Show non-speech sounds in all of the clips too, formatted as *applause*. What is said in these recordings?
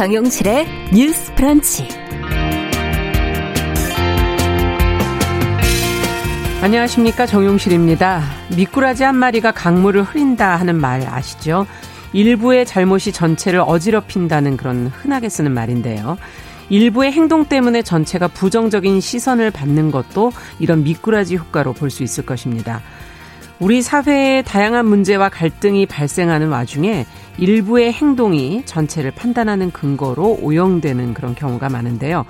정용실의 뉴스 프런치. 안녕하십니까. 정용실입니다. 미꾸라지 한 마리가 강물을 흐린다 하는 말 아시죠? 일부의 잘못이 전체를 어지럽힌다는 그런 흔하게 쓰는 말인데요. 일부의 행동 때문에 전체가 부정적인 시선을 받는 것도 이런 미꾸라지 효과로 볼 수 있을 것입니다. 우리 사회의 다양한 문제와 갈등이 발생하는 와중에 일부의 행동이 전체를 판단하는 근거로 오용되는 그런 경우가 많은데요.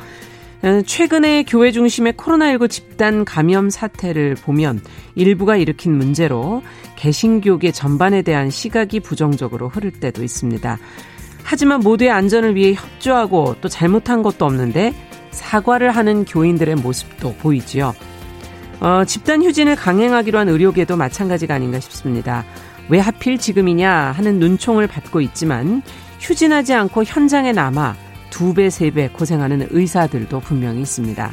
어, 최근에 교회 중심의 코로나19 집단 감염 사태를 보면 일부가 일으킨 문제로 개신교계 전반에 대한 시각이 부정적으로 흐를 때도 있습니다. 하지만 모두의 안전을 위해 협조하고 또 잘못한 것도 없는데 사과를 하는 교인들의 모습도 보이지요. 어, 집단 휴진을 강행하기로 한 의료계도 마찬가지가 아닌가 싶습니다. 왜 하필 지금이냐 하는 눈총을 받고 있지만 휴진하지 않고 현장에 남아 두 배, 세 배 고생하는 의사들도 분명히 있습니다.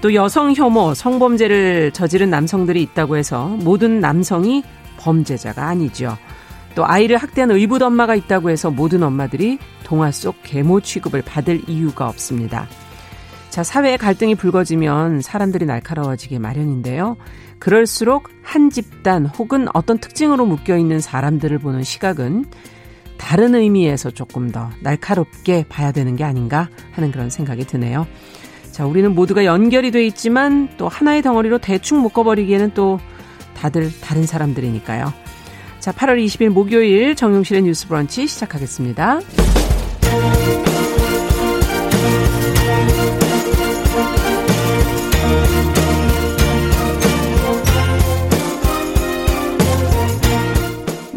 또 여성 혐오, 성범죄를 저지른 남성들이 있다고 해서 모든 남성이 범죄자가 아니죠. 또 아이를 학대한 의붓 엄마가 있다고 해서 모든 엄마들이 동화 속 계모 취급을 받을 이유가 없습니다. 자, 사회의 갈등이 불거지면 사람들이 날카로워지게 마련인데요. 그럴수록 한 집단 혹은 어떤 특징으로 묶여 있는 사람들을 보는 시각은 다른 의미에서 조금 더 날카롭게 봐야 되는 게 아닌가 하는 그런 생각이 드네요. 자, 우리는 모두가 연결이 돼 있지만 또 하나의 덩어리로 대충 묶어버리기에는 또 다들 다른 사람들이니까요. 자, 8월 20일 목요일 정용실의 뉴스 브런치 시작하겠습니다.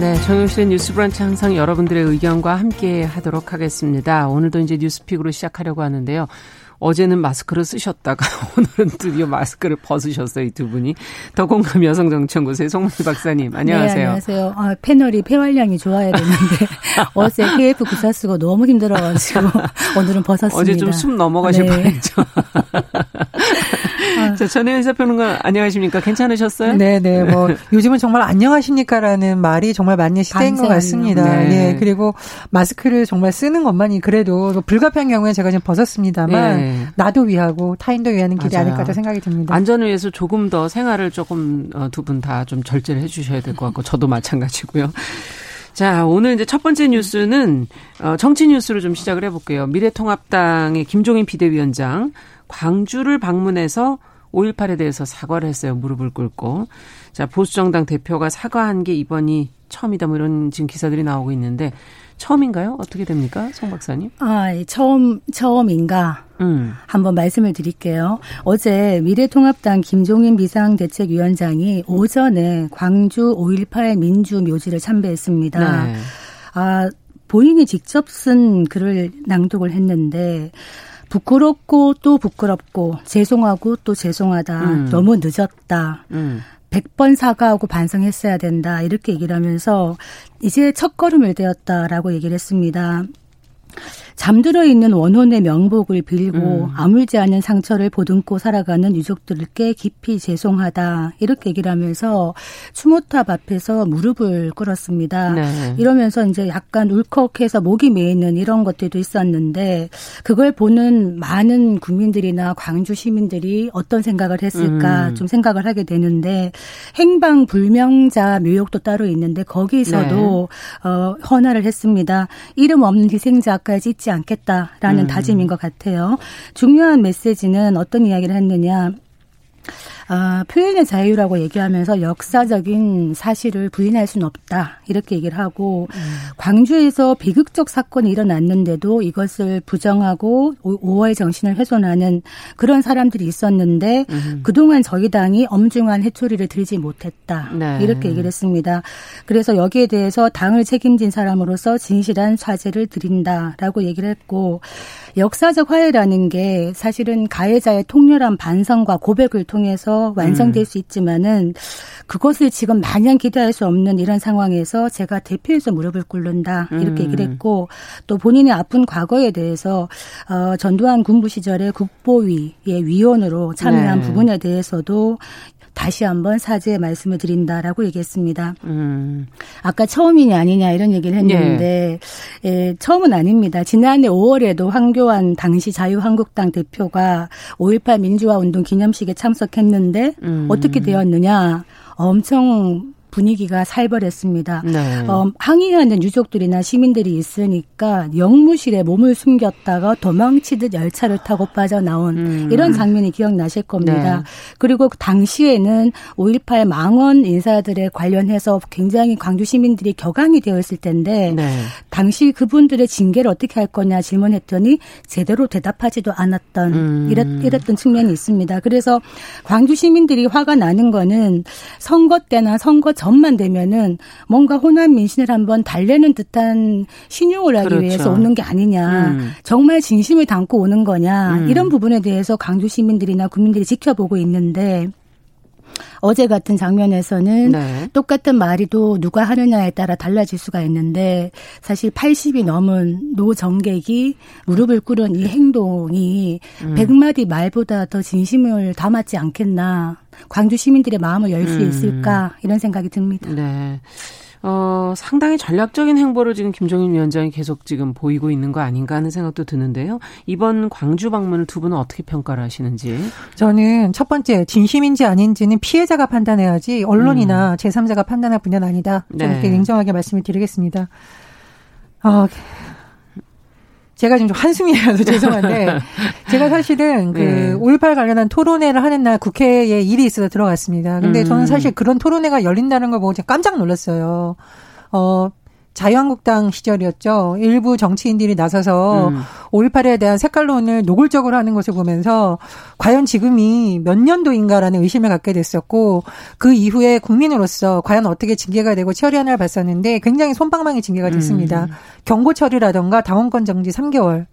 네, 정용실의 뉴스 브런치 항상 여러분들의 의견과 함께 하도록 하겠습니다. 오늘도 이제 뉴스픽으로 시작하려고 하는데요. 어제는 마스크를 쓰셨다가 *laughs* 오늘은 드디어 마스크를 벗으셨어요, 이 두 분이. 더 공감 여성정치연구소의 송미 박사님, 안녕하세요. 네, 안녕하세요. 아, 패널이 폐활량이 좋아야 되는데 *laughs* 어제 KF 구사 쓰고 너무 힘들어가지고 *laughs* 오늘은 벗었습니다. 어제 좀 숨 넘어가실 네. 뻔했죠. 자, 전혜연 사평론가 안녕하십니까? 괜찮으셨어요? 네, 네. 뭐 요즘은 정말 안녕하십니까라는 말이 정말 맞는 시대인 것 같습니다. 네. 네. 그리고 마스크를 정말 쓰는 것만이 그래도 뭐 불가피한 경우에 제가 지금 벗었습니다만 네. 나도 위하고 타인도 위하는 길이 맞아요. 아닐까 생각이 듭니다. 안전을 위해서 조금 더 생활을 조금 어, 두분 다 좀 절제를 해주셔야 될 것 같고 저도 마찬가지고요. *laughs* 자, 오늘 이제 첫 번째 뉴스는 어, 정치 뉴스로 좀 시작을 해볼게요. 미래통합당의 김종인 비대위원장 광주를 방문해서 5.18에 대해서 사과를 했어요. 무릎을 꿇고. 자, 보수정당 대표가 사과한 게 이번이 처음이다. 뭐 이런 지금 기사들이 나오고 있는데 처음인가요? 어떻게 됩니까? 송 박사님? 아, 예, 처음, 처음인가? 음. 한번 말씀을 드릴게요. 어제 미래통합당 김종인 비상대책위원장이 오전에 광주 5.18 민주묘지를 참배했습니다. 네. 아, 본인이 직접 쓴 글을 낭독을 했는데, 부끄럽고 또 부끄럽고 죄송하고 또 죄송하다. 음. 너무 늦었다. 음. 100번 사과하고 반성했어야 된다. 이렇게 얘기를 하면서 이제 첫 걸음을 떼었다라고 얘기를 했습니다. 잠들어 있는 원혼의 명복을 빌고 음. 아물지 않은 상처를 보듬고 살아가는 유족들께 깊이 죄송하다 이렇게 얘기를 하면서 추모탑 앞에서 무릎을 꿇었습니다. 네. 이러면서 이제 약간 울컥해서 목이 메이는 이런 것들도 있었는데 그걸 보는 많은 국민들이나 광주 시민들이 어떤 생각을 했을까 음. 좀 생각을 하게 되는데 행방 불명자 묘역도 따로 있는데 거기서도 네. 어, 헌화를 했습니다. 이름 없는 희생자까지 잊지 않겠다라는 음. 다짐인 것 같아요. 중요한 메시지는 어떤 이야기를 했느냐. 아, 표현의 자유라고 얘기하면서 역사적인 사실을 부인할 수는 없다. 이렇게 얘기를 하고 음. 광주에서 비극적 사건이 일어났는데도 이것을 부정하고 5월 정신을 훼손하는 그런 사람들이 있었는데 음. 그동안 저희 당이 엄중한 해초리를 들지 못했다. 네. 이렇게 얘기를 했습니다. 그래서 여기에 대해서 당을 책임진 사람으로서 진실한 사죄를 드린다라고 얘기를 했고 역사적 화해라는 게 사실은 가해자의 통렬한 반성과 고백을 통해서 완성될 음. 수 있지만은 그것을 지금 마냥 기대할 수 없는 이런 상황에서 제가 대표에서 무릎을 꿇는다 이렇게 음. 얘기를 했고 또 본인의 아픈 과거에 대해서 어 전두환 군부 시절에 국보위의 위원으로 참여한 네. 부분에 대해서도 다시 한번 사죄의 말씀을 드린다라고 얘기했습니다. 음. 아까 처음이냐 아니냐 이런 얘기를 했는데 네. 예, 처음은 아닙니다. 지난해 5월에도 황교안 당시 자유한국당 대표가 5.18 민주화 운동 기념식에 참석했는데 음. 어떻게 되었느냐 엄청 분위기가 살벌했습니다. 네. 어, 항의하는 유족들이나 시민들이 있으니까 영무실에 몸을 숨겼다가 도망치듯 열차를 타고 빠져나온 음. 이런 장면이 기억나실 겁니다. 네. 그리고 당시에는 5.18 망원 인사들에 관련해서 굉장히 광주 시민들이 격앙이 되어 있을 텐데 네. 당시 그분들의 징계를 어떻게 할 거냐 질문했더니 제대로 대답하지도 않았던 음. 이랬, 이랬던 측면이 있습니다. 그래서 광주 시민들이 화가 나는 거는 선거 때나 선거 전만 되면은 뭔가 호남 민심을 한번 달래는 듯한 신용을 하기 그렇죠. 위해서 오는 게 아니냐. 음. 정말 진심을 담고 오는 거냐. 음. 이런 부분에 대해서 강주 시민들이나 국민들이 지켜보고 있는데 어제 같은 장면에서는 네. 똑같은 말이도 누가 하느냐에 따라 달라질 수가 있는데 사실 80이 넘은 노정객이 무릎을 꿇은 이 행동이 음. 100마디 말보다 더 진심을 담았지 않겠나. 광주 시민들의 마음을 열수 음. 있을까 이런 생각이 듭니다. 네. 어, 상당히 전략적인 행보를 지금 김종인 위원장이 계속 지금 보이고 있는 거 아닌가 하는 생각도 드는데요. 이번 광주 방문을 두 분은 어떻게 평가를 하시는지? 저는 첫 번째 진심인지 아닌지는 피해자가 판단해야지 언론이나 음. 제3자가 판단할 분야는 아니다. 좀 네. 이렇게 냉정하게 말씀을 드리겠습니다. 어, 제가 지금 좀 한숨이라서 *laughs* 죄송한데 *laughs* 제가 사실은 그 네. 5.18 관련한 토론회를 하는 날 국회에 일이 있어서 들어갔습니다. 근데 음. 저는 사실 그런 토론회가 열린다는 걸 보고 깜짝 놀랐어요. 어, 자유한국당 시절이었죠. 일부 정치인들이 나서서 음. 5.18에 대한 색깔론을 노골적으로 하는 것을 보면서 과연 지금이 몇 년도인가라는 의심을 갖게 됐었고 그 이후에 국민으로서 과연 어떻게 징계가 되고 처리하나를 봤었는데 굉장히 손방망이 징계가 됐습니다. 음. 경고 처리라던가 당원권 정지 3개월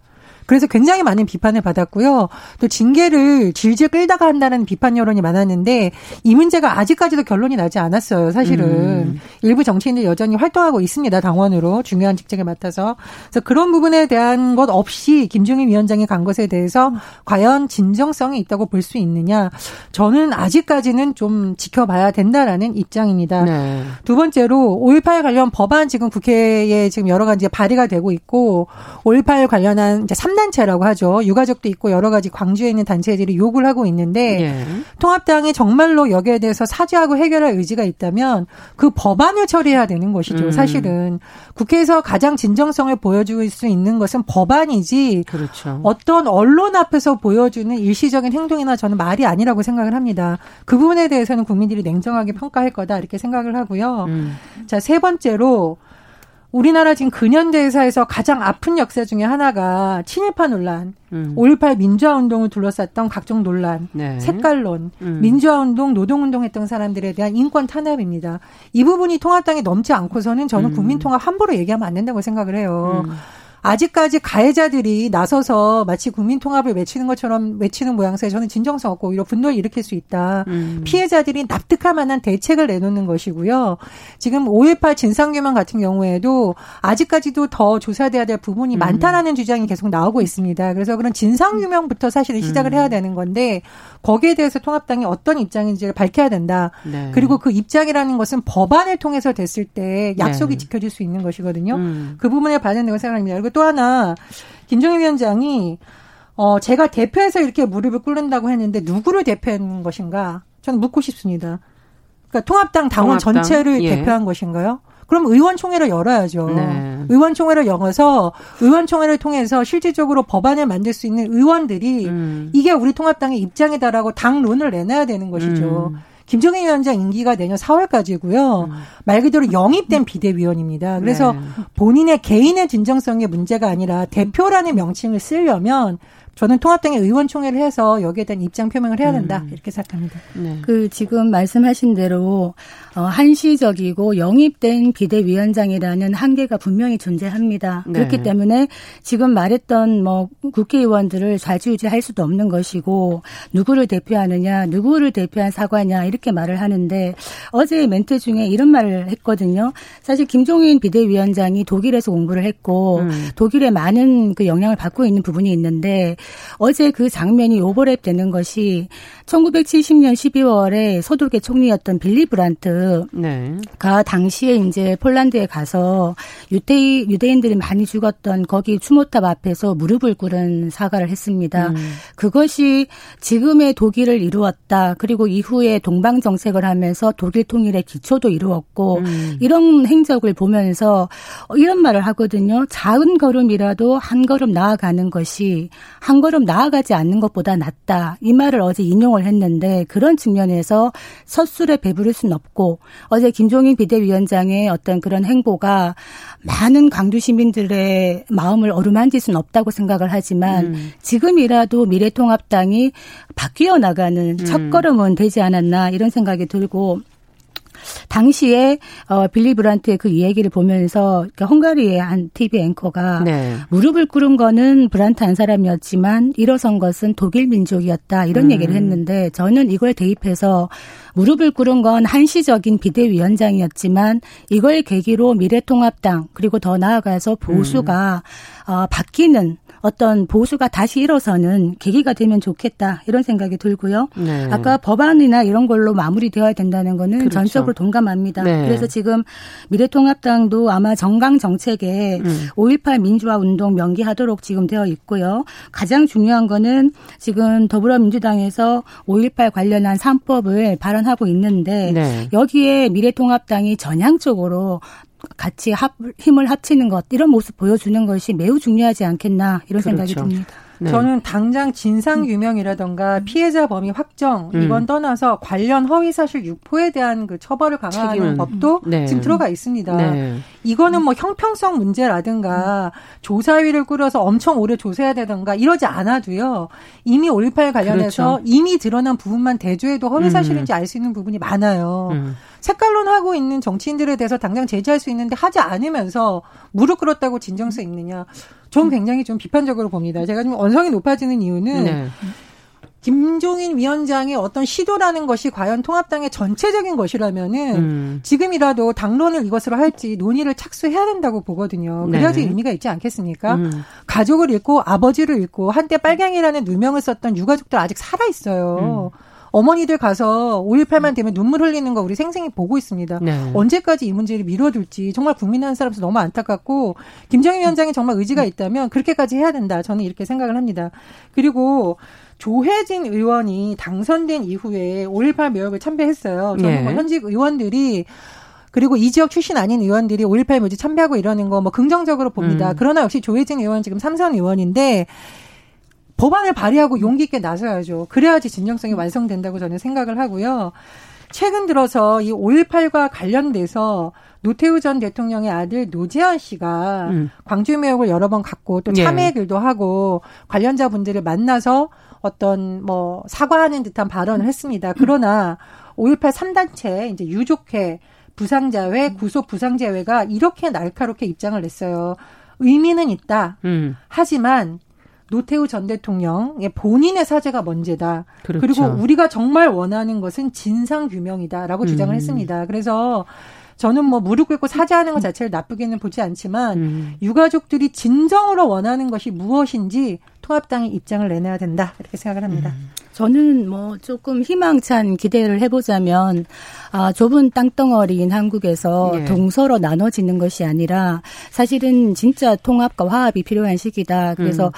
그래서 굉장히 많은 비판을 받았고요. 또 징계를 질질 끌다가 한다는 비판 여론이 많았는데 이 문제가 아직까지도 결론이 나지 않았어요. 사실은 음. 일부 정치인들 여전히 활동하고 있습니다. 당원으로 중요한 직책을 맡아서 그래서 그런 부분에 대한 것 없이 김종인 위원장이 간 것에 대해서 과연 진정성이 있다고 볼 수 있느냐? 저는 아직까지는 좀 지켜봐야 된다라는 입장입니다. 네. 두 번째로 5.18 관련 법안 지금 국회에 지금 여러 가지 발의가 되고 있고 5.18 관련한 이제 3 단체라고 하죠. 유가족도 있고 여러 가지 광주에 있는 단체들이 욕을 하고 있는데 예. 통합당이 정말로 여기에 대해서 사죄하고 해결할 의지가 있다면 그 법안을 처리해야 되는 것이죠. 음. 사실은 국회에서 가장 진정성을 보여줄 수 있는 것은 법안이지 그렇죠. 어떤 언론 앞에서 보여주는 일시적인 행동이나 저는 말이 아니라고 생각을 합니다. 그 부분에 대해서는 국민들이 냉정하게 평가할 거다 이렇게 생각을 하고요. 음. 자, 세 번째로 우리나라 지금 근현대사에서 가장 아픈 역사 중에 하나가 친일파 논란, 음. 5.18 민주화운동을 둘러쌌던 각종 논란, 네. 색깔론, 음. 민주화운동, 노동운동 했던 사람들에 대한 인권 탄압입니다. 이 부분이 통합당에 넘지 않고서는 저는 음. 국민통합 함부로 얘기하면 안 된다고 생각을 해요. 음. 아직까지 가해자들이 나서서 마치 국민 통합을 외치는 것처럼 외치는 모양새 저는 진정성 없고 오히려 분노를 일으킬 수 있다. 음. 피해자들이 납득할 만한 대책을 내놓는 것이고요. 지금 5.18 진상규명 같은 경우에도 아직까지도 더 조사돼야 될 부분이 음. 많다라는 주장이 계속 나오고 있습니다. 그래서 그런 진상규명부터 사실은 시작을 음. 해야 되는 건데 거기에 대해서 통합당이 어떤 입장인지를 밝혀야 된다. 네. 그리고 그 입장이라는 것은 법안을 통해서 됐을 때 약속이 네. 지켜질 수 있는 것이거든요. 음. 그 부분에 반영되고 생각합니다. 또 하나 김종인 위원장이 어 제가 대표해서 이렇게 무릎을 꿇는다고 했는데 누구를 대표한 것인가? 저는 묻고 싶습니다. 그러니까 통합당 당원 통합당? 전체를 예. 대표한 것인가요? 그럼 의원총회를 열어야죠. 네. 의원총회를 열어서 의원총회를 통해서 실질적으로 법안을 만들 수 있는 의원들이 음. 이게 우리 통합당의 입장이다라고 당론을 내놔야 되는 것이죠. 음. 김정인 위원장 임기가 내년 4월까지고요. 음. 말 그대로 영입된 비대위원입니다. 그래서 네. 본인의 개인의 진정성의 문제가 아니라 대표라는 명칭을 쓰려면 저는 통합당의 의원총회를 해서 여기에 대한 입장 표명을 해야 된다 음. 이렇게 생각합니다. 네. 그 지금 말씀하신 대로 어, 한시적이고 영입된 비대위원장이라는 한계가 분명히 존재합니다. 네. 그렇기 때문에 지금 말했던 뭐 국회의원들을 좌지우지할 수도 없는 것이고 누구를 대표하느냐, 누구를 대표한 사과냐 이렇게 말을 하는데 어제 멘트 중에 이런 말을 했거든요. 사실 김종인 비대위원장이 독일에서 공부를 했고 음. 독일에 많은 그 영향을 받고 있는 부분이 있는데 어제 그 장면이 오버랩 되는 것이 1970년 12월에 소독의 총리였던 빌리 브란트가 네. 당시에 이제 폴란드에 가서 유대인 유대인들이 많이 죽었던 거기 추모탑 앞에서 무릎을 꿇은 사과를 했습니다. 음. 그것이 지금의 독일을 이루었다. 그리고 이후에 동방 정책을 하면서 독일 통일의 기초도 이루었고 음. 이런 행적을 보면서 이런 말을 하거든요. 작은 걸음이라도 한 걸음 나아가는 것이 한 걸음 나아가지 않는 것보다 낫다. 이 말을 어제 인용을 했는데 그런 측면에서 서술에 배부를 수는 없고 어제 김종인 비대위원장의 어떤 그런 행보가 많은 광주 시민들의 마음을 어루만질 수는 없다고 생각을 하지만 음. 지금이라도 미래통합당이 바뀌어 나가는 음. 첫걸음은 되지 않았나 이런 생각이 들고 당시에 어 빌리 브란트의 그 이야기를 보면서 그러니까 헝가리의 한 TV 앵커가 네. 무릎을 꿇은 거는 브란트 한 사람이었지만 일어선 것은 독일 민족이었다 이런 음. 얘기를 했는데 저는 이걸 대입해서 무릎을 꿇은 건 한시적인 비대위원장이었지만 이걸 계기로 미래통합당 그리고 더 나아가서 보수가 음. 어, 바뀌는 어떤 보수가 다시 일어서는 계기가 되면 좋겠다 이런 생각이 들고요. 네. 아까 법안이나 이런 걸로 마무리되어야 된다는 거는 그렇죠. 전적으로 동감합니다. 네. 그래서 지금 미래통합당도 아마 정강 정책에 음. 5.18 민주화 운동 명기하도록 지금 되어 있고요. 가장 중요한 거는 지금 더불어민주당에서 5.18 관련한 3법을 발언하고 있는데 네. 여기에 미래통합당이 전향적으로 같이 합, 힘을 합치는 것 이런 모습 보여주는 것이 매우 중요하지 않겠나 이런 그렇죠. 생각이 듭니다. 네. 저는 당장 진상 유명이라던가 음. 피해자 범위 확정 음. 이건 떠나서 관련 허위 사실 유포에 대한 그 처벌을 강화하는 책임은. 법도 네. 지금 들어가 있습니다. 네. 이거는 뭐 형평성 문제라든가 조사위를 꾸려서 엄청 오래 조사해야 되던가 이러지 않아도요. 이미 5.18 관련해서 그렇죠. 이미 드러난 부분만 대조해도 허위 음. 사실인지 알 수 있는 부분이 많아요. 음. 색깔론 하고 있는 정치인들에 대해서 당장 제재할 수 있는데 하지 않으면서 무릎 꿇었다고 진정성 있느냐. 전 굉장히 좀 비판적으로 봅니다. 제가 좀 언성이 높아지는 이유는 네. 김종인 위원장의 어떤 시도라는 것이 과연 통합당의 전체적인 것이라면은 음. 지금이라도 당론을 이것으로 할지 논의를 착수해야 된다고 보거든요. 그래야지 네. 의미가 있지 않겠습니까? 음. 가족을 잃고 아버지를 잃고 한때 빨갱이라는 누명을 썼던 유가족들 아직 살아 있어요. 음. 어머니들 가서 5.18만 되면 눈물 흘리는 거 우리 생생히 보고 있습니다. 네. 언제까지 이 문제를 미뤄둘지 정말 국민 한 사람도 너무 안타깝고 김정일 위원장이 정말 의지가 있다면 그렇게까지 해야 된다. 저는 이렇게 생각을 합니다. 그리고 조혜진 의원이 당선된 이후에 5.18 묘역을 참배했어요. 저는 네. 뭐 현직 의원들이 그리고 이 지역 출신 아닌 의원들이 5.18 묘지 참배하고 이러는 거 뭐 긍정적으로 봅니다. 음. 그러나 역시 조혜진 의원 지금 삼선 의원인데 법안을 발의하고 용기 있게 나서야죠. 그래야지 진정성이 완성된다고 저는 생각을 하고요. 최근 들어서 이 5.18과 관련돼서 노태우 전 대통령의 아들 노재현 씨가 음. 광주 매역을 여러 번 갔고 또 예. 참회 글도 하고 관련자 분들을 만나서 어떤 뭐 사과하는 듯한 발언을 했습니다. 그러나 5.18 3단체 이제 유족회 부상자회 구속 부상자회가 이렇게 날카롭게 입장을 냈어요. 의미는 있다. 음. 하지만 노태우 전 대통령의 본인의 사죄가 먼저다. 그렇죠. 그리고 우리가 정말 원하는 것은 진상 규명이다라고 주장을 음. 했습니다. 그래서 저는 뭐 무릎 꿇고 사죄하는 것 자체를 나쁘게는 보지 않지만 음. 유가족들이 진정으로 원하는 것이 무엇인지 통합당이 입장을 내놔야 된다 이렇게 생각을 합니다. 음. 저는 뭐 조금 희망찬 기대를 해보자면 아 좁은 땅덩어리인 한국에서 예. 동서로 나눠지는 것이 아니라 사실은 진짜 통합과 화합이 필요한 시기다. 그래서 음.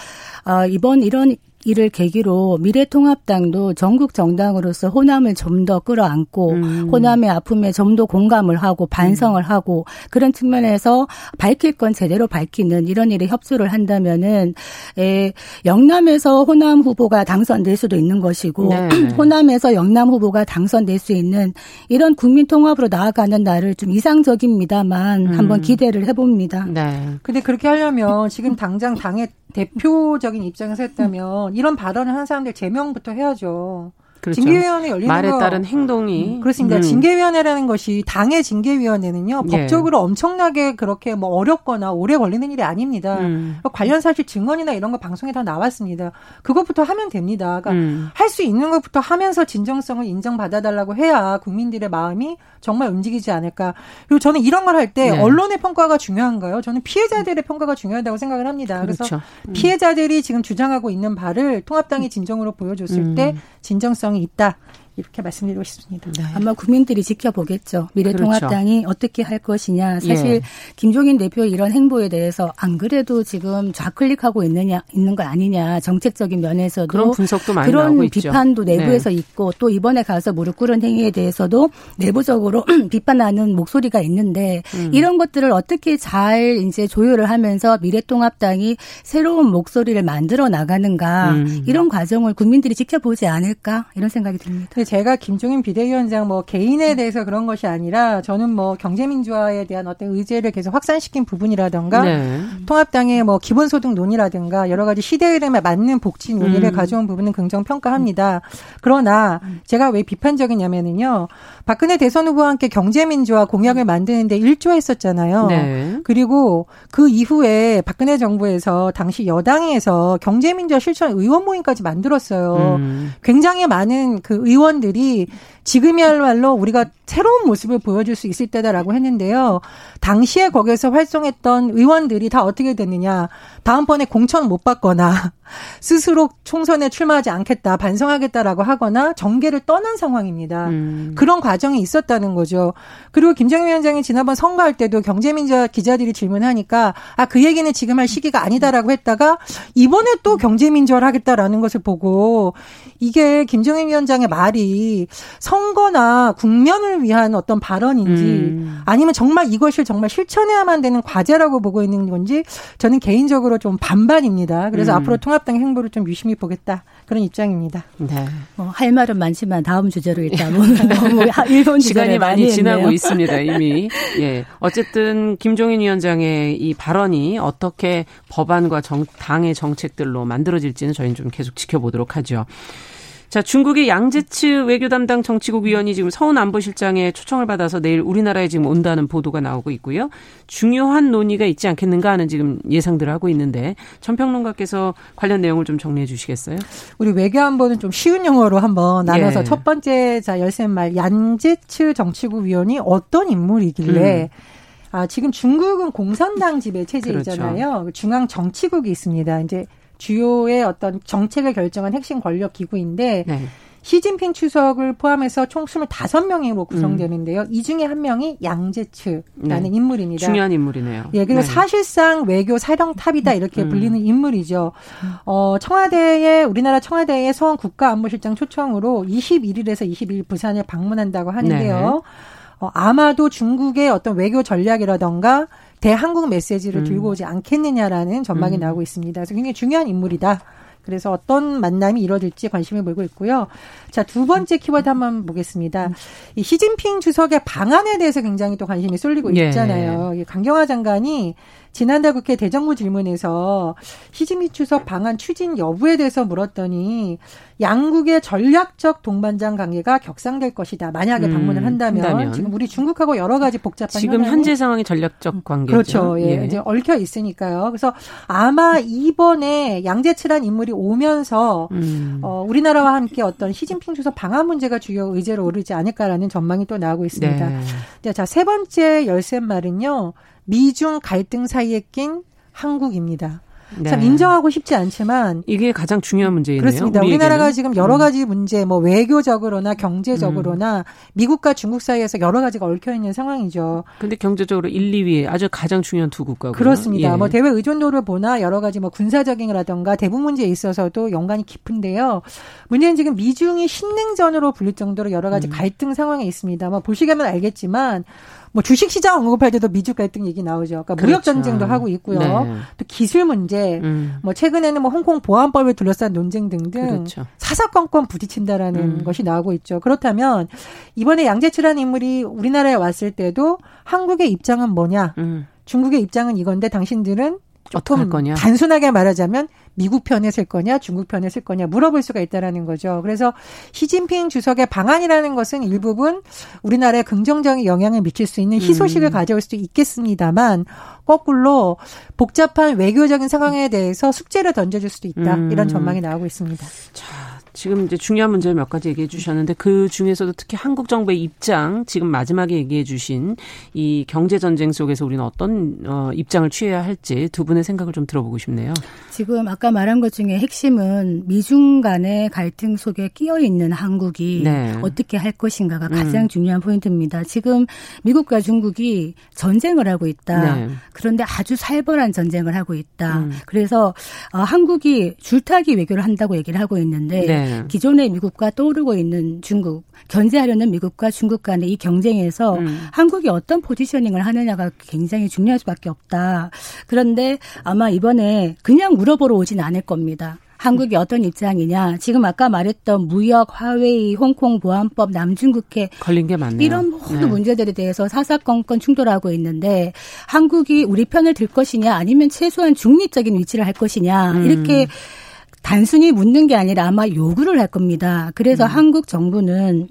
아 이번 이런 이를 계기로 미래통합당도 전국 정당으로서 호남을 좀 더 끌어안고 음. 호남의 아픔에 좀 더 공감을 하고 반성을 음. 하고 그런 측면에서 밝힐 건 제대로 밝히는 이런 일에 협조를 한다면은 에, 영남에서 호남 후보가 당선될 수도 있는 것이고 네. *clears throat* 호남에서 영남 후보가 당선될 수 있는 이런 국민 통합으로 나아가는 날을 좀 이상적입니다만 음. 한번 기대를 해봅니다. 네. 근데 그렇게 하려면 지금 당장 당에 대표적인 입장에서 했다면 이런 발언을 하는 사람들 제명부터 해야죠. 그렇죠. 징계위원회 열리는 말에 거, 따른 행동이 음, 그렇습니다. 음. 징계위원회라는 것이 당의 징계위원회는요 예. 법적으로 엄청나게 그렇게 뭐 어렵거나 오래 걸리는 일이 아닙니다. 음. 관련 사실 증언이나 이런 거 방송에 다 나왔습니다. 그것부터 하면 됩니다. 그러니까 음. 할수 있는 것부터 하면서 진정성을 인정받아달라고 해야 국민들의 마음이 정말 움직이지 않을까. 그리고 저는 이런 걸 할때 네. 언론의 평가가 중요한가요? 저는 피해자들의 평가가 중요하다고 생각을 합니다. 그렇죠. 그래서 음. 피해자들이 지금 주장하고 있는 바를 통합당이 진정으로 보여줬을 때 진정성 가능성이 있다. 이렇게 말씀드리고 싶습니다. 네. 아마 국민들이 지켜보겠죠. 미래통합당이 그렇죠. 어떻게 할 것이냐. 사실 예. 김종인 대표의 이런 행보에 대해서 안 그래도 지금 좌클릭하고 있느냐 있는 거 아니냐. 정책적인 면에서도 그런 분석도 많이 그런 나오고 비판도 있죠. 내부에서 네. 있고 또 이번에 가서 무릎 꿇은 행위에 대해서도 내부적으로 *clears throat* 비판하는 목소리가 있는데 음. 이런 것들을 어떻게 잘 이제 조율을 하면서 미래통합당이 새로운 목소리를 만들어 나가는가 음. 이런 과정을 국민들이 지켜보지 않을까 이런 생각이 듭니다. 제가 김종인 비대위원장 뭐 개인에 음. 대해서 그런 것이 아니라 저는 뭐 경제민주화에 대한 어떤 의제를 계속 확산시킨 부분이라든가 네. 통합당의 뭐 기본소득 논의라든가 여러 가지 시대 흐름에 맞는 복지 논의를 음. 가져온 부분은 긍정 평가합니다. 그러나 제가 왜 비판적이냐면은요. 박근혜 대선 후보와 함께 경제민주화 공약을 만드는데 일조했었잖아요. 네. 그리고 그 이후에 박근혜 정부에서 당시 여당에서 경제민주화 실천 의원 모임까지 만들었어요. 음. 굉장히 많은 그 의원 들이 지금이야말로 우리가 새로운 모습을 보여줄 수 있을 때다라고 했는데요. 당시에 거기에서 활동했던 의원들이 다 어떻게 됐느냐. 다음번에 공천 못 받거나 *laughs* 스스로 총선에 출마하지 않겠다, 반성하겠다라고 하거나 정계를 떠난 상황입니다. 음. 그런 과정이 있었다는 거죠. 그리고 김정일 위원장이 지난번 선거할 때도 경제민주화 기자들이 질문하니까 아, 그 얘기는 지금 할 시기가 아니다라고 했다가 이번에 또 경제민주화를 하겠다라는 것을 보고 이게 김정일 위원장의 말이 선 거나 국면을 위한 어떤 발언인지 음. 아니면 정말 이것을 정말 실천해야만 되는 과제라고 보고 있는 건지 저는 개인적으로 좀 반반입니다. 그래서 음. 앞으로 통합당 행보를 좀 유심히 보겠다 그런 입장입니다. 네. 뭐할 말은 많지만 다음 주제로 일단 *laughs* 너무 일본 시간이 많이 지나고 있습니다 이미. *laughs* 예. 어쨌든 김종인 위원장의 이 발언이 어떻게 법안과 정, 당의 정책들로 만들어질지는 저희는 좀 계속 지켜보도록 하죠. 자, 중국의 양재츠 외교 담당 정치국 위원이 지금 서훈 안보실장의 초청을 받아서 내일 우리나라에 지금 온다는 보도가 나오고 있고요. 중요한 논의가 있지 않겠는가 하는 지금 예상들을 하고 있는데 전평론가께서 관련 내용을 좀 정리해 주시겠어요? 우리 외교 안보는 좀 쉬운 영어로 한번 나눠서 예. 첫 번째 자 열쇠 말 양재츠 정치국 위원이 어떤 인물이길래 음. 아, 지금 중국은 공산당 지배 체제이잖아요. 그렇죠. 중앙 정치국이 있습니다. 이제 주요의 어떤 정책을 결정한 핵심 권력 기구인데 네. 시진핑 추석을 포함해서 총 25명으로 구성되는데요. 음. 이 중에 한 명이 양제츠라는 네. 인물입니다. 중요한 인물이네요. 예, 그리고 네. 사실상 외교 사령탑이다 이렇게 음. 불리는 인물이죠. 어, 청와대에 우리나라 청와대의 서원 국가안보실장 초청으로 21일에서 22일 부산을 방문한다고 하는데요. 네. 어, 아마도 중국의 어떤 외교 전략이라던가 대한국 메시지를 음. 들고 오지 않겠느냐라는 전망이 음. 나오고 있습니다. 그래서 굉장히 중요한 인물이다. 그래서 어떤 만남이 이루어질지 관심을 보이고 있고요. 자, 두 번째 키워드 한번 보겠습니다. 이 시진핑 주석의 방안에 대해서 굉장히 또 관심이 쏠리고 예. 있잖아요. 예. 강경화 장관이 지난달 국회 대정부 질문에서 시진핑 추석 방안 추진 여부에 대해서 물었더니 양국의 전략적 동반장 관계가 격상될 것이다. 만약에 음, 방문을 한다면, 한다면, 지금 우리 중국하고 여러 가지 복잡한 지금 현재 상황이 전략적 관계죠. 그렇죠. 예, 예. 이제 얽혀 있으니까요. 그래서 아마 이번에 양재치란 인물이 오면서 음. 어, 우리나라와 함께 어떤 시진핑 주석 방한 문제가 주요 의제로 오르지 않을까라는 전망이 또 나오고 있습니다. 네. 자, 세 번째 열쇠 말은요. 미중 갈등 사이에 낀 한국입니다. 네. 참 인정하고 싶지 않지만 이게 가장 중요한 문제이네요. 그렇습니다. 우리 우리나라가 지금 여러 음. 가지 문제, 뭐 외교적으로나 경제적으로나 음. 미국과 중국 사이에서 여러 가지가 얽혀 있는 상황이죠. 근데 경제적으로 1, 2위 아주 가장 중요한 두 국가고요. 그렇습니다. 예. 뭐 대외 의존도를 보나 여러 가지 뭐 군사적인라던가 대북 문제에 있어서도 연관이 깊은데요. 문제는 지금 미중이 신냉전으로 불릴 정도로 여러 가지 음. 갈등 상황에 있습니다. 뭐 보시면 알겠지만 뭐 주식 시장 언급할 때도 미중 갈등 얘기 나오죠. 그러니까 그렇죠. 무역 전쟁도 하고 있고요. 네. 또 기술 문제, 음. 뭐 최근에는 뭐 홍콩 보안법을 둘러싼 논쟁 등등 그렇죠. 사사건건 부딪힌다라는 음. 것이 나오고 있죠. 그렇다면 이번에 양재철라는 인물이 우리나라에 왔을 때도 한국의 입장은 뭐냐? 음. 중국의 입장은 이건데 당신들은 조금 단순하게 말하자면 미국 편에 쓸 거냐, 중국 편에 쓸 거냐 물어볼 수가 있다라는 거죠. 그래서 시진핑 주석의 방안이라는 것은 일부분 우리나라에 긍정적인 영향을 미칠 수 있는 희소식을 음. 가져올 수도 있겠습니다만 거꾸로 복잡한 외교적인 상황에 대해서 숙제를 던져줄 수도 있다 음. 이런 전망이 나오고 있습니다. 자. 지금 이제 중요한 문제를 몇 가지 얘기해 주셨는데 그 중에서도 특히 한국 정부의 입장 지금 마지막에 얘기해 주신 이 경제 전쟁 속에서 우리는 어떤 어 입장을 취해야 할지 두 분의 생각을 좀 들어보고 싶네요. 지금 아까 말한 것 중에 핵심은 미중 간의 갈등 속에 끼어 있는 한국이 네. 어떻게 할 것인가가 가장 음. 중요한 포인트입니다. 지금 미국과 중국이 전쟁을 하고 있다. 네. 그런데 아주 살벌한 전쟁을 하고 있다. 음. 그래서 어, 한국이 줄타기 외교를 한다고 얘기를 하고 있는데 네. 네. 기존의 미국과 떠오르고 있는 중국, 견제하려는 미국과 중국 간의 이 경쟁에서 음. 한국이 어떤 포지셔닝을 하느냐가 굉장히 중요할 수밖에 없다. 그런데 아마 이번에 그냥 물어보러 오진 않을 겁니다. 한국이 어떤 입장이냐. 지금 아까 말했던 무역, 화웨이, 홍콩 보안법, 남중국해 걸린 게 많네요. 이런 모든 네. 문제들에 대해서 사사건건 충돌하고 있는데 한국이 우리 편을 들 것이냐 아니면 최소한 중립적인 위치를 할 것이냐 음. 이렇게 단순히 묻는 게 아니라 아마 요구를 할 겁니다. 그래서 음. 한국 정부는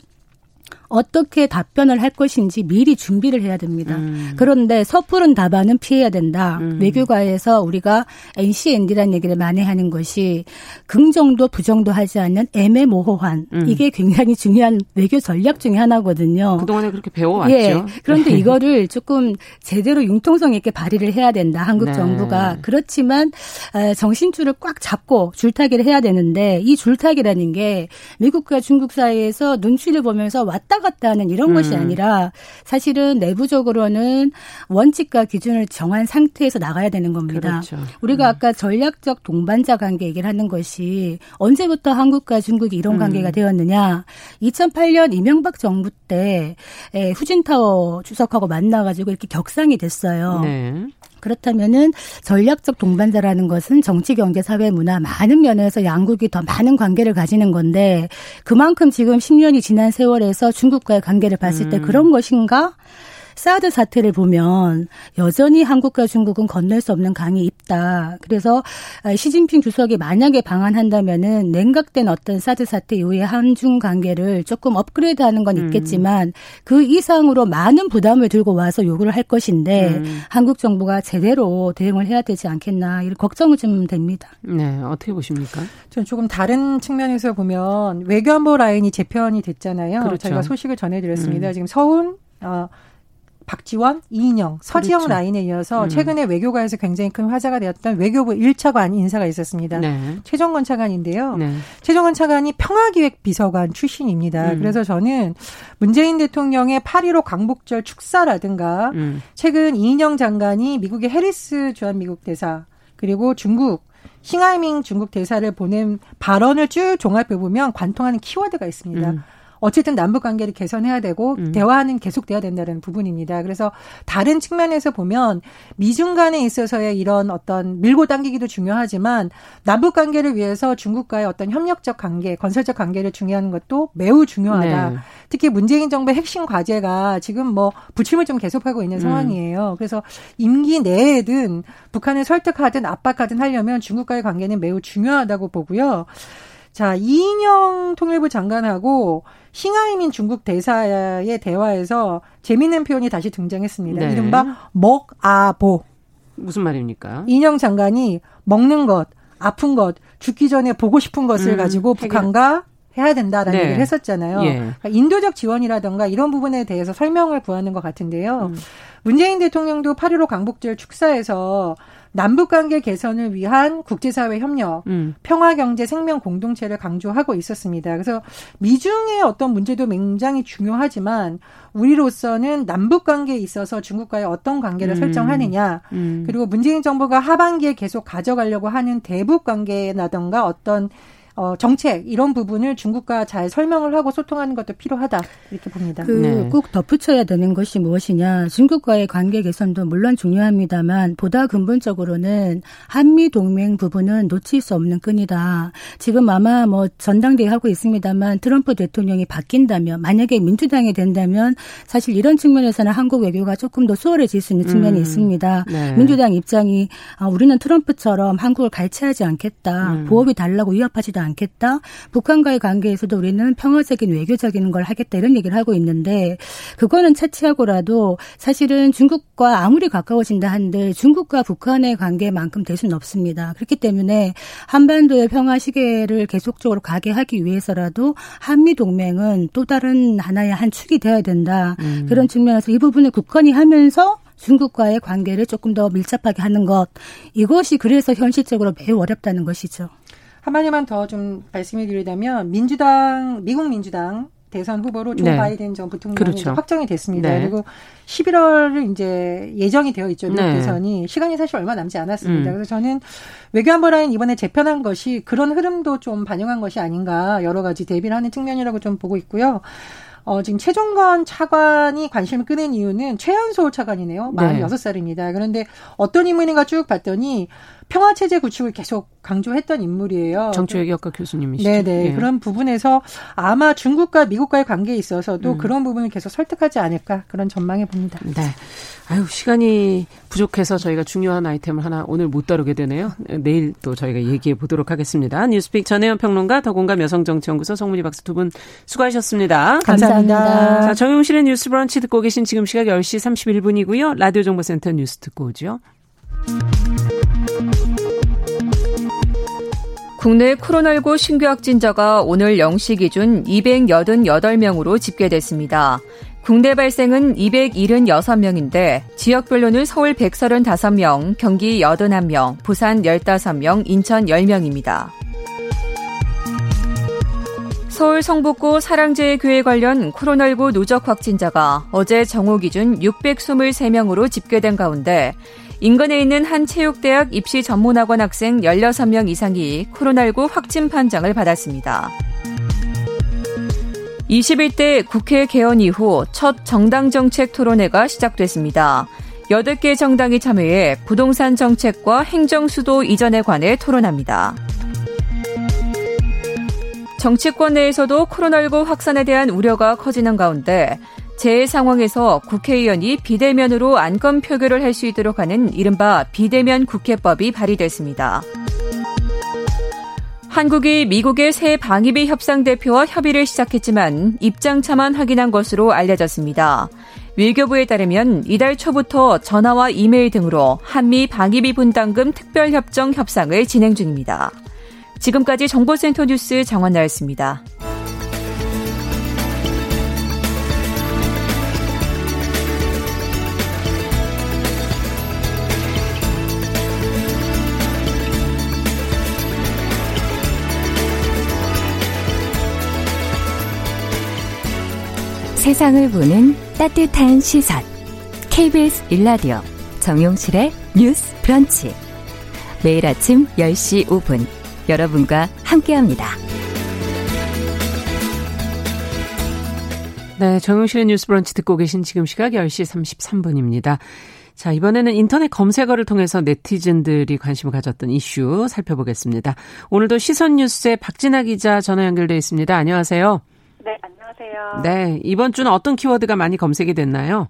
어떻게 답변을 할 것인지 미리 준비를 해야 됩니다. 음. 그런데 섣부른 답안은 피해야 된다. 음. 외교가에서 우리가 NCND라는 얘기를 많이 하는 것이 긍정도 부정도 하지 않는 애매모호한 음. 이게 굉장히 중요한 외교 전략 중의 하나거든요. 그동안에 그렇게 배워왔죠. 예. 그런데 네. 이거를 조금 제대로 융통성 있게 발휘를 해야 된다. 한국 네. 정부가. 그렇지만 아, 정신줄을 꽉 잡고 줄타기를 해야 되는데 이 줄타기라는 게 미국과 중국 사이에서 눈치를 보면서 왔다 갔다 하는 이런 음. 것이 아니라 사실은 내부적으로는 원칙과 기준을 정한 상태에서 나가야 되는 겁니다. 그렇죠. 우리가 음. 아까 전략적 동반자 관계 얘기를 하는 것이 언제부터 한국과 중국이 이런 관계가 음. 되었느냐. 2008년 이명박 정부 때 후진타워 주석하고 만나가지고 이렇게 격상이 됐어요. 네. 그렇다면은 전략적 동반자라는 것은 정치, 경제, 사회, 문화 많은 면에서 양국이 더 많은 관계를 가지는 건데 그만큼 지금 10년이 지난 세월에서 중국과의 관계를 봤을 때 음. 그런 것인가? 사드 사태를 보면 여전히 한국과 중국은 건널 수 없는 강이 있다. 그래서 시진핑 주석이 만약에 방한한다면은 냉각된 어떤 사드 사태 이후에 한중 관계를 조금 업그레이드하는 건 음. 있겠지만 음. 그 이상으로 많은 부담을 들고 와서 요구를 할 것인데 음. 한국 정부가 제대로 대응을 해야 되지 않겠나 이런 걱정은 좀 됩니다. 네, 어떻게 보십니까? 전 조금 다른 측면에서 보면 외교안보 라인이 재편이 됐잖아요. 그렇죠. 저희가 소식을 전해드렸습니다. 음. 지금 서훈 어, 박지원, 이인영, 서지영 그렇죠. 라인에 이어서 음. 최근에 외교가에서 굉장히 큰 화제가 되었던 외교부 1차관 인사가 있었습니다. 네. 최종건 차관인데요. 네. 최종건 차관이 평화기획 비서관 출신입니다. 음. 그래서 저는 문재인 대통령의 8.15 광복절 축사라든가 음. 최근 이인영 장관이 미국의 해리스 주한미국 대사 그리고 중국 싱하이밍 중국 대사를 보낸 발언을 쭉 종합해 보면 관통하는 키워드가 있습니다. 음. 어쨌든 남북 관계를 개선해야 되고 음. 대화는 계속돼야 된다는 부분입니다. 그래서 다른 측면에서 보면 미중 간에 있어서의 이런 어떤 밀고 당기기도 중요하지만 남북 관계를 위해서 중국과의 어떤 협력적 관계, 건설적 관계를 중요한 것도 매우 중요하다. 네. 특히 문재인 정부의 핵심 과제가 지금 뭐 부침을 좀 계속하고 있는 음. 상황이에요. 그래서 임기 내에든 북한을 설득하든 압박하든 하려면 중국과의 관계는 매우 중요하다고 보고요. 자, 이인영 통일부 장관하고 싱하이민 중국 대사의 대화에서 재미있는 표현이 다시 등장했습니다. 네. 이른바 먹아보. 무슨 말입니까? 이인영 장관이 먹는 것, 아픈 것, 죽기 전에 보고 싶은 것을 음, 가지고 북한과 해야 된다라는 네. 얘기를 했었잖아요. 예. 그러니까 인도적 지원이라든가 이런 부분에 대해서 설명을 구하는 것 같은데요. 음. 문재인 대통령도 8.15 강복절 축사에서 남북 관계 개선을 위한 국제사회 협력, 음. 평화 경제 생명 공동체를 강조하고 있었습니다. 그래서 미중의 어떤 문제도 굉장히 중요하지만 우리로서는 남북 관계에 있어서 중국과의 어떤 관계를 음. 설정하느냐, 음. 그리고 문재인 정부가 하반기에 계속 가져가려고 하는 대북 관계라던가 어떤 어, 정책 이런 부분을 중국과 잘 설명을 하고 소통하는 것도 필요하다 이렇게 봅니다. 그꼭 네. 덧붙여야 되는 것이 무엇이냐? 중국과의 관계 개선도 물론 중요합니다만 보다 근본적으로는 한미 동맹 부분은 놓칠 수 없는 끈이다. 지금 아마 뭐 전당대회 하고 있습니다만 트럼프 대통령이 바뀐다면 만약에 민주당이 된다면 사실 이런 측면에서는 한국 외교가 조금 더 수월해질 수 있는 측면이 음. 있습니다. 네. 민주당 입장이 아, 우리는 트럼프처럼 한국을 갈취하지 않겠다. 음. 보호비 달라고 위협하지도 않겠다. 북한과의 관계에서도 우리는 평화적인 외교적인 걸 하겠다 이런 얘기를 하고 있는데 그거는 차치하고라도 사실은 중국과 아무리 가까워진다 한들 중국과 북한의 관계만큼 될 수는 없습니다. 그렇기 때문에 한반도의 평화 시계를 계속적으로 가게 하기 위해서라도 한미 동맹은 또 다른 하나의 한 축이 되어야 된다. 음. 그런 측면에서 이 부분을 굳건히 하면서 중국과의 관계를 조금 더 밀접하게 하는 것 이것이 그래서 현실적으로 매우 어렵다는 것이죠. 한마디만 더 좀 말씀을 드리자면 민주당 미국 민주당 대선 후보로 조 네. 바이든 전 부통령이 그렇죠. 확정이 됐습니다. 네. 그리고 11월 이제 예정이 되어 있죠. 미국 네. 대선이 시간이 사실 얼마 남지 않았습니다. 음. 그래서 저는 외교안보 라인 이번에 재편한 것이 그런 흐름도 좀 반영한 것이 아닌가 여러 가지 대비를 하는 측면이라고 좀 보고 있고요. 어, 지금 최종건 차관이 관심을 끄는 이유는 최연소 차관이네요. 46살입니다. 그런데 어떤 인물인가 쭉 봤더니 평화 체제 구축을 계속 강조했던 인물이에요. 정치외교학과 교수님이시죠. 네네 예. 그런 부분에서 아마 중국과 미국과의 관계에 있어서도 음. 그런 부분을 계속 설득하지 않을까 그런 전망해 봅니다. 네. 아유 시간이 부족해서 저희가 중요한 아이템을 하나 오늘 못 다루게 되네요. 내일 또 저희가 얘기해 보도록 하겠습니다. 뉴스픽 전혜연 평론가 더공감 여성정치연구소 송문희 박사 두 분 수고하셨습니다. 감사합니다. 감사합니다. 자 정용실의 뉴스 브런치 듣고 계신 지금 시각 10시 31분이고요. 라디오 정보센터 뉴스 듣고 오죠. 국내 코로나19 신규 확진자가 오늘 0시 기준 288명으로 집계됐습니다. 국내 발생은 276명인데 지역별로는 서울 135명, 경기 81명, 부산 15명, 인천 10명입니다. 서울 성북구 사랑제의 교회 관련 코로나19 누적 확진자가 어제 정오 기준 623명으로 집계된 가운데 인근에 있는 한 체육대학 입시 전문학원 학생 16명 이상이 코로나19 확진 판정을 받았습니다. 21대 국회 개헌 이후 첫 정당 정책 토론회가 시작됐습니다. 8개 정당이 참여해 부동산 정책과 행정 수도 이전에 관해 토론합니다. 정치권 내에서도 코로나19 확산에 대한 우려가 커지는 가운데 재해 상황에서 국회의원이 비대면으로 안건 표결을 할 수 있도록 하는 이른바 비대면 국회법이 발의됐습니다. 한국이 미국의 새 방위비 협상 대표와 협의를 시작했지만 입장차만 확인한 것으로 알려졌습니다. 외교부에 따르면 이달 초부터 전화와 이메일 등으로 한미 방위비 분담금 특별협정 협상을 진행 중입니다. 지금까지 정보센터 뉴스 정원나였습니다. 세상을 보는 따뜻한 시선. KBS 일라디오 정용실의 뉴스 브런치. 매일 아침 10시 5분 여러분과 함께합니다. 네, 정용실의 뉴스 브런치 듣고 계신 지금 시각 10시 33분입니다. 자, 이번에는 인터넷 검색어를 통해서 네티즌들이 관심을 가졌던 이슈 살펴보겠습니다. 오늘도 시선 뉴스의 박진아 기자 전화 연결돼 있습니다. 안녕하세요. 네, 안녕하세요. 네, 이번 주는 어떤 키워드가 많이 검색이 됐나요?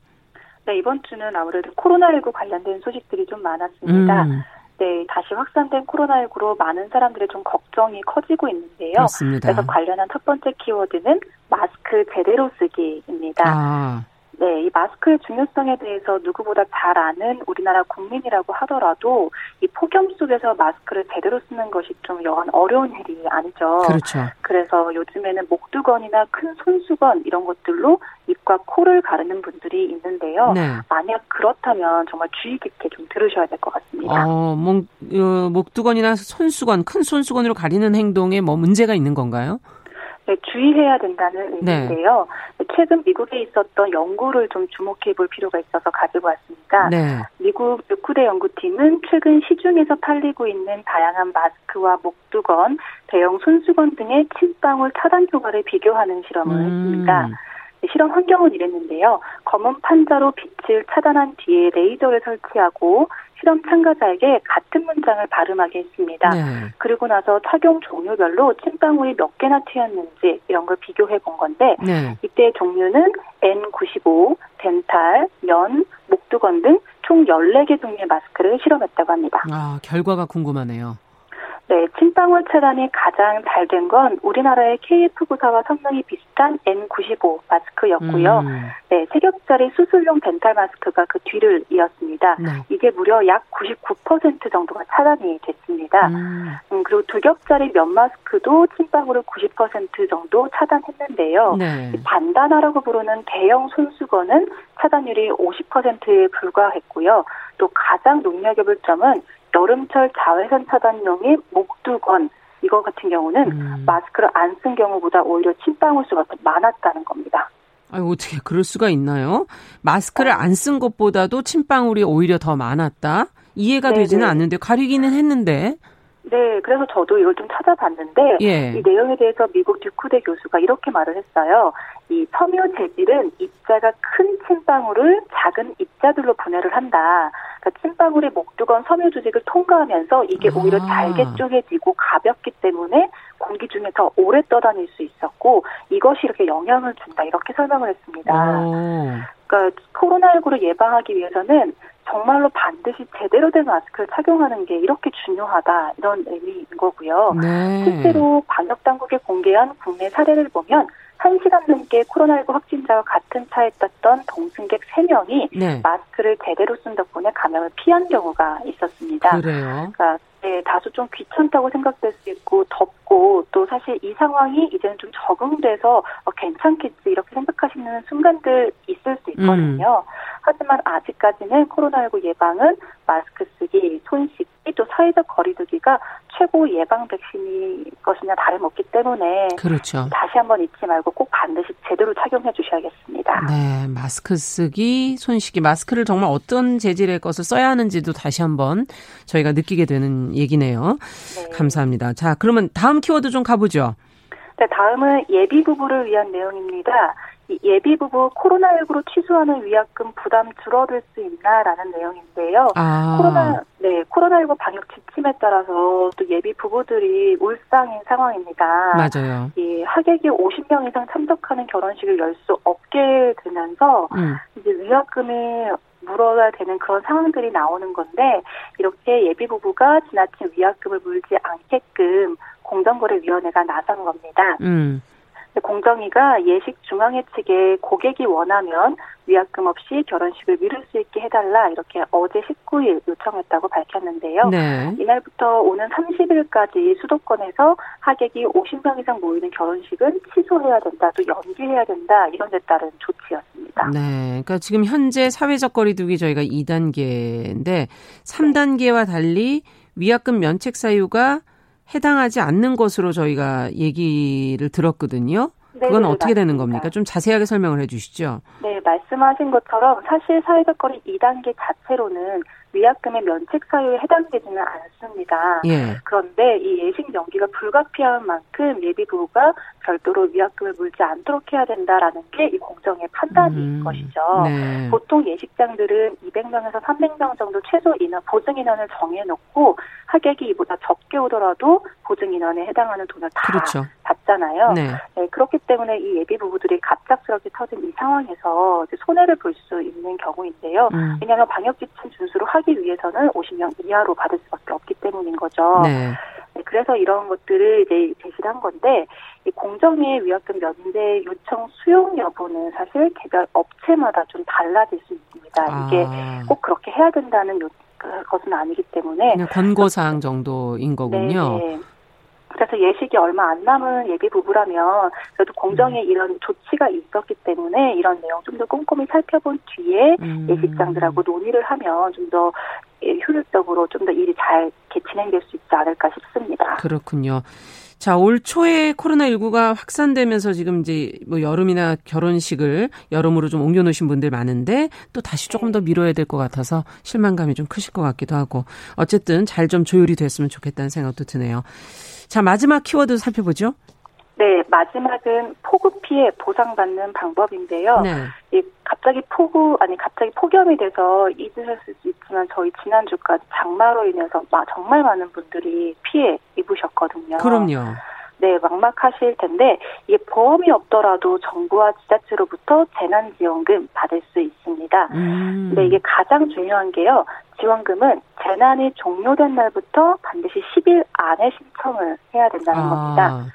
네, 이번 주는 아무래도 코로나19 관련된 소식들이 좀 많았습니다. 음. 네, 다시 확산된 코로나19로 많은 사람들의 좀 걱정이 커지고 있는데요. 그렇습니다. 그래서 관련한 첫 번째 키워드는 마스크 제대로 쓰기입니다. 아. 네, 이 마스크의 중요성에 대해서 누구보다 잘 아는 우리나라 국민이라고 하더라도 이 폭염 속에서 마스크를 제대로 쓰는 것이 좀 여간 어려운 일이 아니죠. 그렇죠. 그래서 요즘에는 목두건이나 큰 손수건 이런 것들로 입과 코를 가르는 분들이 있는데요. 네. 만약 그렇다면 정말 주의 깊게 좀 들으셔야 될 것 같습니다. 어, 목, 어, 목두건이나 손수건, 큰 손수건으로 가리는 행동에 뭐 문제가 있는 건가요? 네, 주의해야 된다는 네. 의미인데요. 네. 최근 미국에 있었던 연구를 좀 주목해 볼 필요가 있어서 가지고 왔습니다. 네. 미국 르쿠대 연구팀은 최근 시중에서 팔리고 있는 다양한 마스크와 목두건, 대형 손수건 등의 침방울 차단 효과를 비교하는 실험을 음. 했습니다. 실험 환경은 이랬는데요. 검은 판자로 빛을 차단한 뒤에 레이저를 설치하고 실험 참가자에게 같은 문장을 발음하게 했습니다. 네. 그리고 나서 착용 종류별로 침방울이 몇 개나 튀었는지 이런 걸 비교해 본 건데 네. 이때 종류는 N95, 덴탈, 면, 목두건 등 총 14개 종류의 마스크를 실험했다고 합니다. 아, 결과가 궁금하네요. 네, 침방울 차단이 가장 잘 된 건 우리나라의 KF94와 성능이 비슷한 N95 마스크였고요. 음. 네, 세 겹짜리 수술용 덴탈 마스크가 그 뒤를 이었습니다. 네. 이게 무려 약 99% 정도가 차단이 됐습니다. 음. 음, 그리고 두 겹짜리 면 마스크도 침방울을 90% 정도 차단했는데요. 네. 반단화라고 부르는 대형 손수건은 차단율이 50%에 불과했고요. 또 가장 눈여겨볼 점은 여름철 자외선 차단용인 목두건 이거 같은 경우는 음. 마스크를 안 쓴 경우보다 오히려 침방울 수가 더 많았다는 겁니다. 아니 어떻게 그럴 수가 있나요? 마스크를 어. 안쓴 것보다도 침방울이 오히려 더 많았다? 이해가 네네. 되지는 않는데 가리기는 했는데. 네, 그래서 저도 이걸 좀 찾아봤는데 예. 이 내용에 대해서 미국 듀쿠대 교수가 이렇게 말을 했어요. 이 섬유 재질은 입자가 큰 침방울을 작은 입자들로 분해를 한다. 그러니까 침방울이 목두건 섬유 조직을 통과하면서 이게 아. 오히려 잘게 쪼개지고 가볍기 때문에 공기 중에 더 오래 떠다닐 수 있었고 이것이 이렇게 영향을 준다 이렇게 설명을 했습니다. 오. 그러니까 코로나19를 예방하기 위해서는 정말로 반드시 제대로 된 마스크를 착용하는 게 이렇게 중요하다 이런 의미인 거고요. 네. 실제로 방역 당국이 공개한 국내 사례를 보면 1시간 넘게 코로나19 확진자와 같은 차에 탔던 동승객 3명이 네. 마스크를 제대로 쓴 덕분에 감염을 피한 경우가 있었습니다. 그래요? 그러니까 네, 다소 좀 귀찮다고 생각될 수 있고 덥고 또 사실 이 상황이 이제는 좀 적응돼서 어, 괜찮겠지 이렇게 생각하시는 순간들 있을 수 있거든요. 음. 하지만 아직까지는 코로나19 예방은 마스크 쓰기, 손 씻기, 또 사회적 거리두기가 최고 예방 백신이 것이냐 다름없기 때문에 그렇죠. 다시 한번 잊지 말고 꼭 반드시 제대로 착용해 주셔야겠습니다. 네, 마스크 쓰기, 손 씻기, 마스크를 정말 어떤 재질의 것을 써야 하는지도 다시 한번 저희가 느끼게 되는 얘기네요. 네. 감사합니다. 자, 그러면 다음 키워드 좀 가보죠. 네, 다음은 예비 부부를 위한 내용입니다. 예비 부부 코로나19로 취소하는 위약금 부담 줄어들 수 있나라는 내용인데요. 아. 코로나 네 코로나19 방역 지침에 따라서 또 예비 부부들이 울상인 상황입니다. 맞아요. 이 하객이 50명 이상 참석하는 결혼식을 열 수 없게 되면서 음. 이제 위약금이 물어야 되는 그런 상황들이 나오는 건데 이렇게 예비 부부가 지나친 위약금을 물지 않게끔 공정거래위원회가 나선 겁니다. 음. 공정위가 예식 중앙회 측에 고객이 원하면 위약금 없이 결혼식을 미룰 수 있게 해달라 이렇게 어제 19일 요청했다고 밝혔는데요. 네. 이날부터 오는 30일까지 수도권에서 하객이 50명 이상 모이는 결혼식은 취소해야 된다, 또 연기해야 된다 이런 데 따른 조치였습니다. 네, 그러니까 지금 현재 사회적 거리두기 저희가 2단계인데 3단계와 달리 위약금 면책 사유가 해당하지 않는 것으로 저희가 얘기를 들었거든요. 그건 어떻게 되는 겁니까? 좀 자세하게 설명을 해 주시죠. 네, 말씀하신 것처럼 사실 사회적 거리 2단계 자체로는 위약금의 면책 사유에 해당되지는 않습니다. 예. 그런데 이 예식 연기가 불가피한 만큼 예비 부부가 별도로 위약금을 물지 않도록 해야 된다라는 게 이 공정의 판단인 음, 것이죠. 네. 보통 예식장들은 200명에서 300명 정도 최소 인원 보증 인원을 정해놓고 하객이 이보다 적게 오더라도 보증 인원에 해당하는 돈을 다 그렇죠. 받잖아요. 네. 네. 그렇기 때문에 이 예비 부부들이 갑작스럽게 터진 이 상황에서 손해를 볼 수 있는 경우인데요. 음. 왜냐하면 방역 지침 준수를 하기 위해서는 50명 이하로 받을 수밖에 없기 때문인 거죠. 네. 네, 그래서 이런 것들을 이제 제시를 한 건데 이 공정위의 위약금 면제 요청 수용 여부는 사실 개별 업체마다 좀 달라질 수 있습니다. 아. 이게 꼭 그렇게 해야 된다는 요, 그 것은 아니기 때문에 권고 사항 정도인 거군요. 네, 네. 그래서 예식이 얼마 안 남은 예비 부부라면 그래도 공정에 음. 이런 조치가 있었기 때문에 이런 내용 좀 더 꼼꼼히 살펴본 뒤에 음. 예식장들하고 논의를 하면 좀 더 효율적으로 좀 더 일이 잘 진행될 수 있지 않을까 싶습니다. 그렇군요. 자, 올 초에 코로나19가 확산되면서 지금 이제 뭐 여름이나 결혼식을 여름으로 좀 옮겨놓으신 분들 많은데 또 다시 조금 더 미뤄야 될 것 같아서 실망감이 좀 크실 것 같기도 하고 어쨌든 잘 좀 조율이 됐으면 좋겠다는 생각도 드네요. 자, 마지막 키워드 살펴보죠. 네, 마지막은 폭우 피해 보상받는 방법인데요. 네. 이 갑자기 폭우 아니 갑자기 폭염이 돼서 잊으셨을 수 있지만 저희 지난주까지 장마로 인해서 정말 많은 분들이 피해 입으셨거든요. 그럼요. 네, 막막하실 텐데 이게 보험이 없더라도 정부와 지자체로부터 재난지원금 받을 수 있습니다. 음. 근데 이게 가장 중요한 게요. 지원금은 재난이 종료된 날부터 반드시 10일 안에 신청을 해야 된다는 아. 겁니다.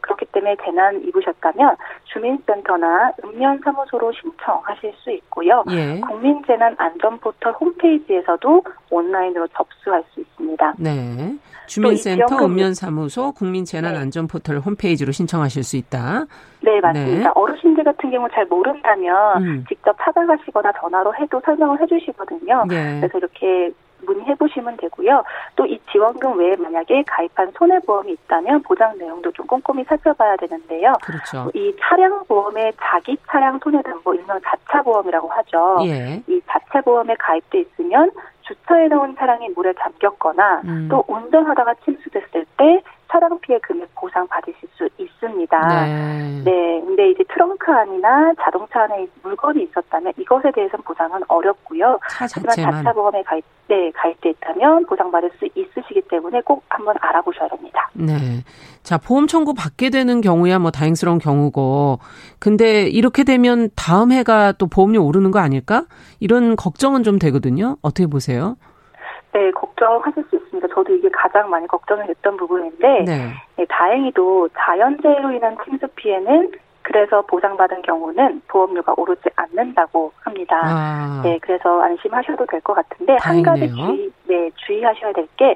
그렇기 때문에 재난 입으셨다면 주민센터나 읍면사무소로 신청하실 수 있고요. 예. 국민재난안전포털 홈페이지에서도 온라인으로 접수할 수 있습니다. 네. 주민센터, 읍면사무소, 국민재난안전포털 네. 홈페이지로 신청하실 수 있다. 네, 맞습니다. 네. 어르신들 같은 경우 잘 모른다면 음. 직접 찾아가시거나 전화로 해도 설명을 해주시거든요. 네. 그래서 이렇게 문의해 보시면 되고요. 또 이 지원금 외에 만약에 가입한 손해보험이 있다면 보장 내용도 좀 꼼꼼히 살펴봐야 되는데요. 그렇죠. 이 차량 보험에 자기 차량 손해담보 일명 자차 보험이라고 하죠. 예. 이 자차 보험에 가입돼 있으면 주차해 놓은 차량이 물에 잠겼거나 음. 또 운전하다가 침수됐을 때 차량 피해 금액 보상 받으실 수 있습니다. 네. 네. 근데 이제 트렁크 안이나 자동차 안에 물건이 있었다면 이것에 대해서는 보상은 어렵고요. 차 자체만. 자차 보험에 가입, 네, 가입돼 있다면 보상받을 수 있으시기 때문에 꼭 한번 알아보셔야 됩니다. 네. 자, 보험 청구 받게 되는 경우야 뭐 다행스러운 경우고. 근데 이렇게 되면 다음 해가 또 보험료 오르는 거 아닐까? 이런 걱정은 좀 되거든요. 어떻게 보세요? 네, 걱정하실 수 있습니다. 저도 이게 가장 많이 걱정이 됐던 부분인데, 네. 네, 다행히도 자연재해로 인한 침수 피해는 그래서 보상받은 경우는 보험료가 오르지 않는다고 합니다. 아. 네, 그래서 안심하셔도 될 것 같은데 다행이네요. 한 가지 주의, 네, 주의하셔야 될 게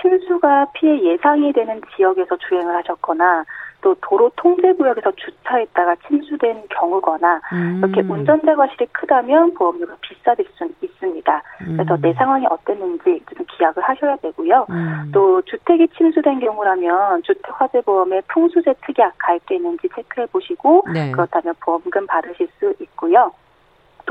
침수가 피해 예상이 되는 지역에서 주행을 하셨거나 또 도로 통제 구역에서 주차했다가 침수된 경우거나 음. 이렇게 운전자 과실이 크다면 보험료가 비싸질 수 있습니다. 음. 그래서 내 상황이 어땠는지 좀 기약을 하셔야 되고요. 음. 또 주택이 침수된 경우라면 주택 화재 보험에 풍수재 특약 가입돼 있는지 체크해 보시고 네. 그렇다면 보험금 받으실 수 있고요.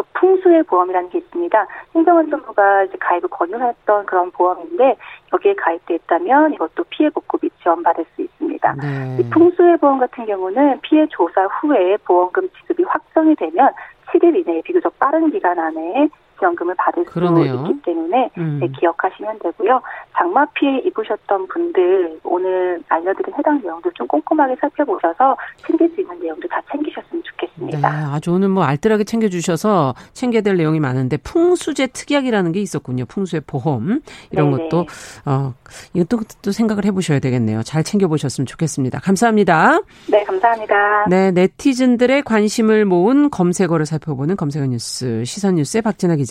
또 풍수의 보험이라는 게 있습니다. 행정안전부가 이제 가입을 권유했던 그런 보험인데 여기에 가입돼 있다면 이것도 피해 복급이 지원받을 수 있습니다. 네. 이 풍수의 보험 같은 경우는 피해 조사 후에 보험금 지급이 확정이 되면 7일 이내에 비교적 빠른 기간 안에 지원금을 받을 그러네요. 수 있기 때문에 음. 네, 기억하시면 되고요. 장마 피해 입으셨던 분들 오늘 알려드린 해당 내용들 좀 꼼꼼하게 살펴보셔서 챙길 수 있는 내용도 다 챙기셨으면 좋겠습니다. 네, 아주 오늘 뭐 알뜰하게 챙겨주셔서 챙겨야 될 내용이 많은데 풍수제 특약이라는 게 있었군요. 풍수의 보험 이런 네네. 것도 어 이것도 또 생각을 해보셔야 되겠네요. 잘 챙겨보셨으면 좋겠습니다. 감사합니다. 네, 감사합니다. 네, 네티즌들의 관심을 모은 검색어를 살펴보는 검색어 뉴스 시선 뉴스의 박진아 기자.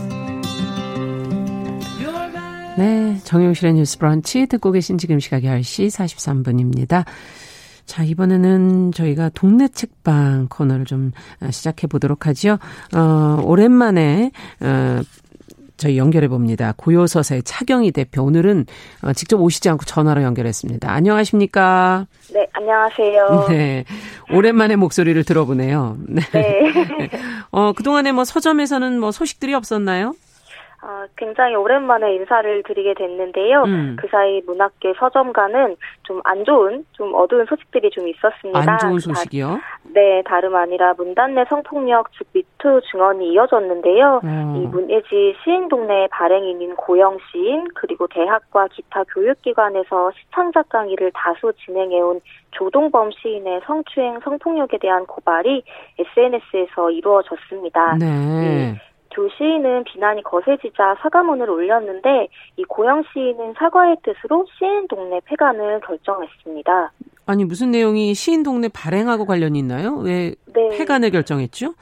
네, 정용실의 뉴스 브런치 듣고 계신 지금 시각 10시 43분입니다. 자, 이번에는 저희가 동네 책방 코너를 좀 어, 시작해 보도록 하죠. 어, 오랜만에, 어, 저희 연결해 봅니다. 고요서사의 차경희 대표. 오늘은 어, 직접 오시지 않고 전화로 연결했습니다. 안녕하십니까? 네, 안녕하세요. 네. 오랜만에 목소리를 들어보네요. 네. 네. *laughs* 어, 그동안에 뭐 서점에서는 뭐 소식들이 없었나요? 아, 굉장히 오랜만에 인사를 드리게 됐는데요. 음. 그 사이 문학계 서점가는 좀 안 좋은, 좀 어두운 소식들이 좀 있었습니다. 안 좋은 소식이요? 다, 네, 다름 아니라 문단 내 성폭력, 즉 미투 증언이 이어졌는데요. 음. 이 문예지 시인 동네 발행인인 고영 시인, 그리고 대학과 기타 교육기관에서 시창작 강의를 다수 진행해온 조동범 시인의 성추행, 성폭력에 대한 고발이 SNS에서 이루어졌습니다. 네. 네. 조 시인은 비난이 거세지자 사과문을 올렸는데 이 고영 시인은 사과의 뜻으로 시인 동네 폐간을 결정했습니다. 아니 무슨 내용이 시인 동네 발행하고 관련이 있나요? 왜 네. 폐간을 결정했죠?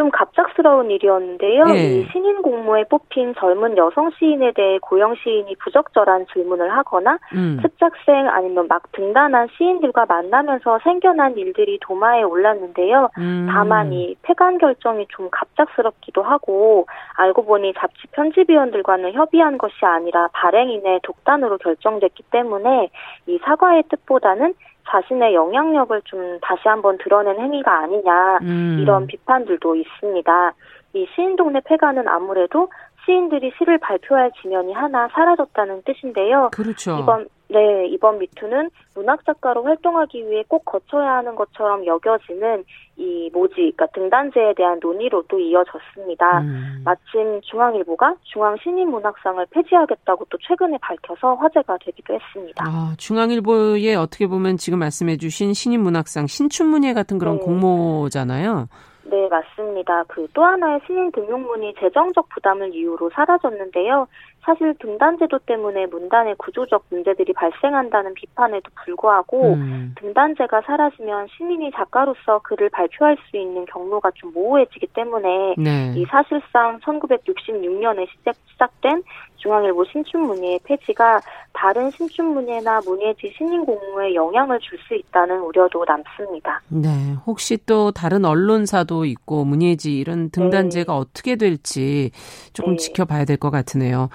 좀 갑작스러운 일이었는데요. 네. 이 신인 공모에 뽑힌 젊은 여성 시인에 대해 고영 시인이 부적절한 질문을 하거나 음. 특작생 아니면 막 등단한 시인들과 만나면서 생겨난 일들이 도마에 올랐는데요. 음. 다만 이 폐간 결정이 좀 갑작스럽기도 하고 알고 보니 잡지 편집위원들과는 협의한 것이 아니라 발행인의 독단으로 결정됐기 때문에 이 사과의 뜻보다는 자신의 영향력을 좀 다시 한번 드러낸 행위가 아니냐 음. 이런 비판들도 있습니다. 이 시인동네 폐가는 아무래도 시인들이 시를 발표할 지면이 하나 사라졌다는 뜻인데요. 그렇죠. 이번 네, 이번 미투는 문학 작가로 활동하기 위해 꼭 거쳐야 하는 것처럼 여겨지는 이 모지, 그러니까 등단제에 대한 논의로 또 이어졌습니다. 음. 마침 중앙일보가 중앙 신인 문학상을 폐지하겠다고 또 최근에 밝혀서 화제가 되기도 했습니다. 아, 중앙일보에 어떻게 보면 지금 말씀해주신 신인 문학상 신춘문예 같은 그런 네. 공모잖아요. 네, 맞습니다. 그 또 하나의 신인 등용문이 재정적 부담을 이유로 사라졌는데요. 사실 등단제도 때문에 문단의 구조적 문제들이 발생한다는 비판에도 불구하고 음. 등단제가 사라지면 시민이 작가로서 글을 발표할 수 있는 경로가 좀 모호해지기 때문에 네. 이 사실상 1966년에 시작, 시작된 중앙일보 신춘문예 폐지가 다른 신춘문예나 문예지 신인 공모에 영향을 줄 수 있다는 우려도 남습니다. 네, 혹시 또 다른 언론사도 있고 문예지 이런 등단제가 네. 어떻게 될지 조금 네. 지켜봐야 될 것 같으네요.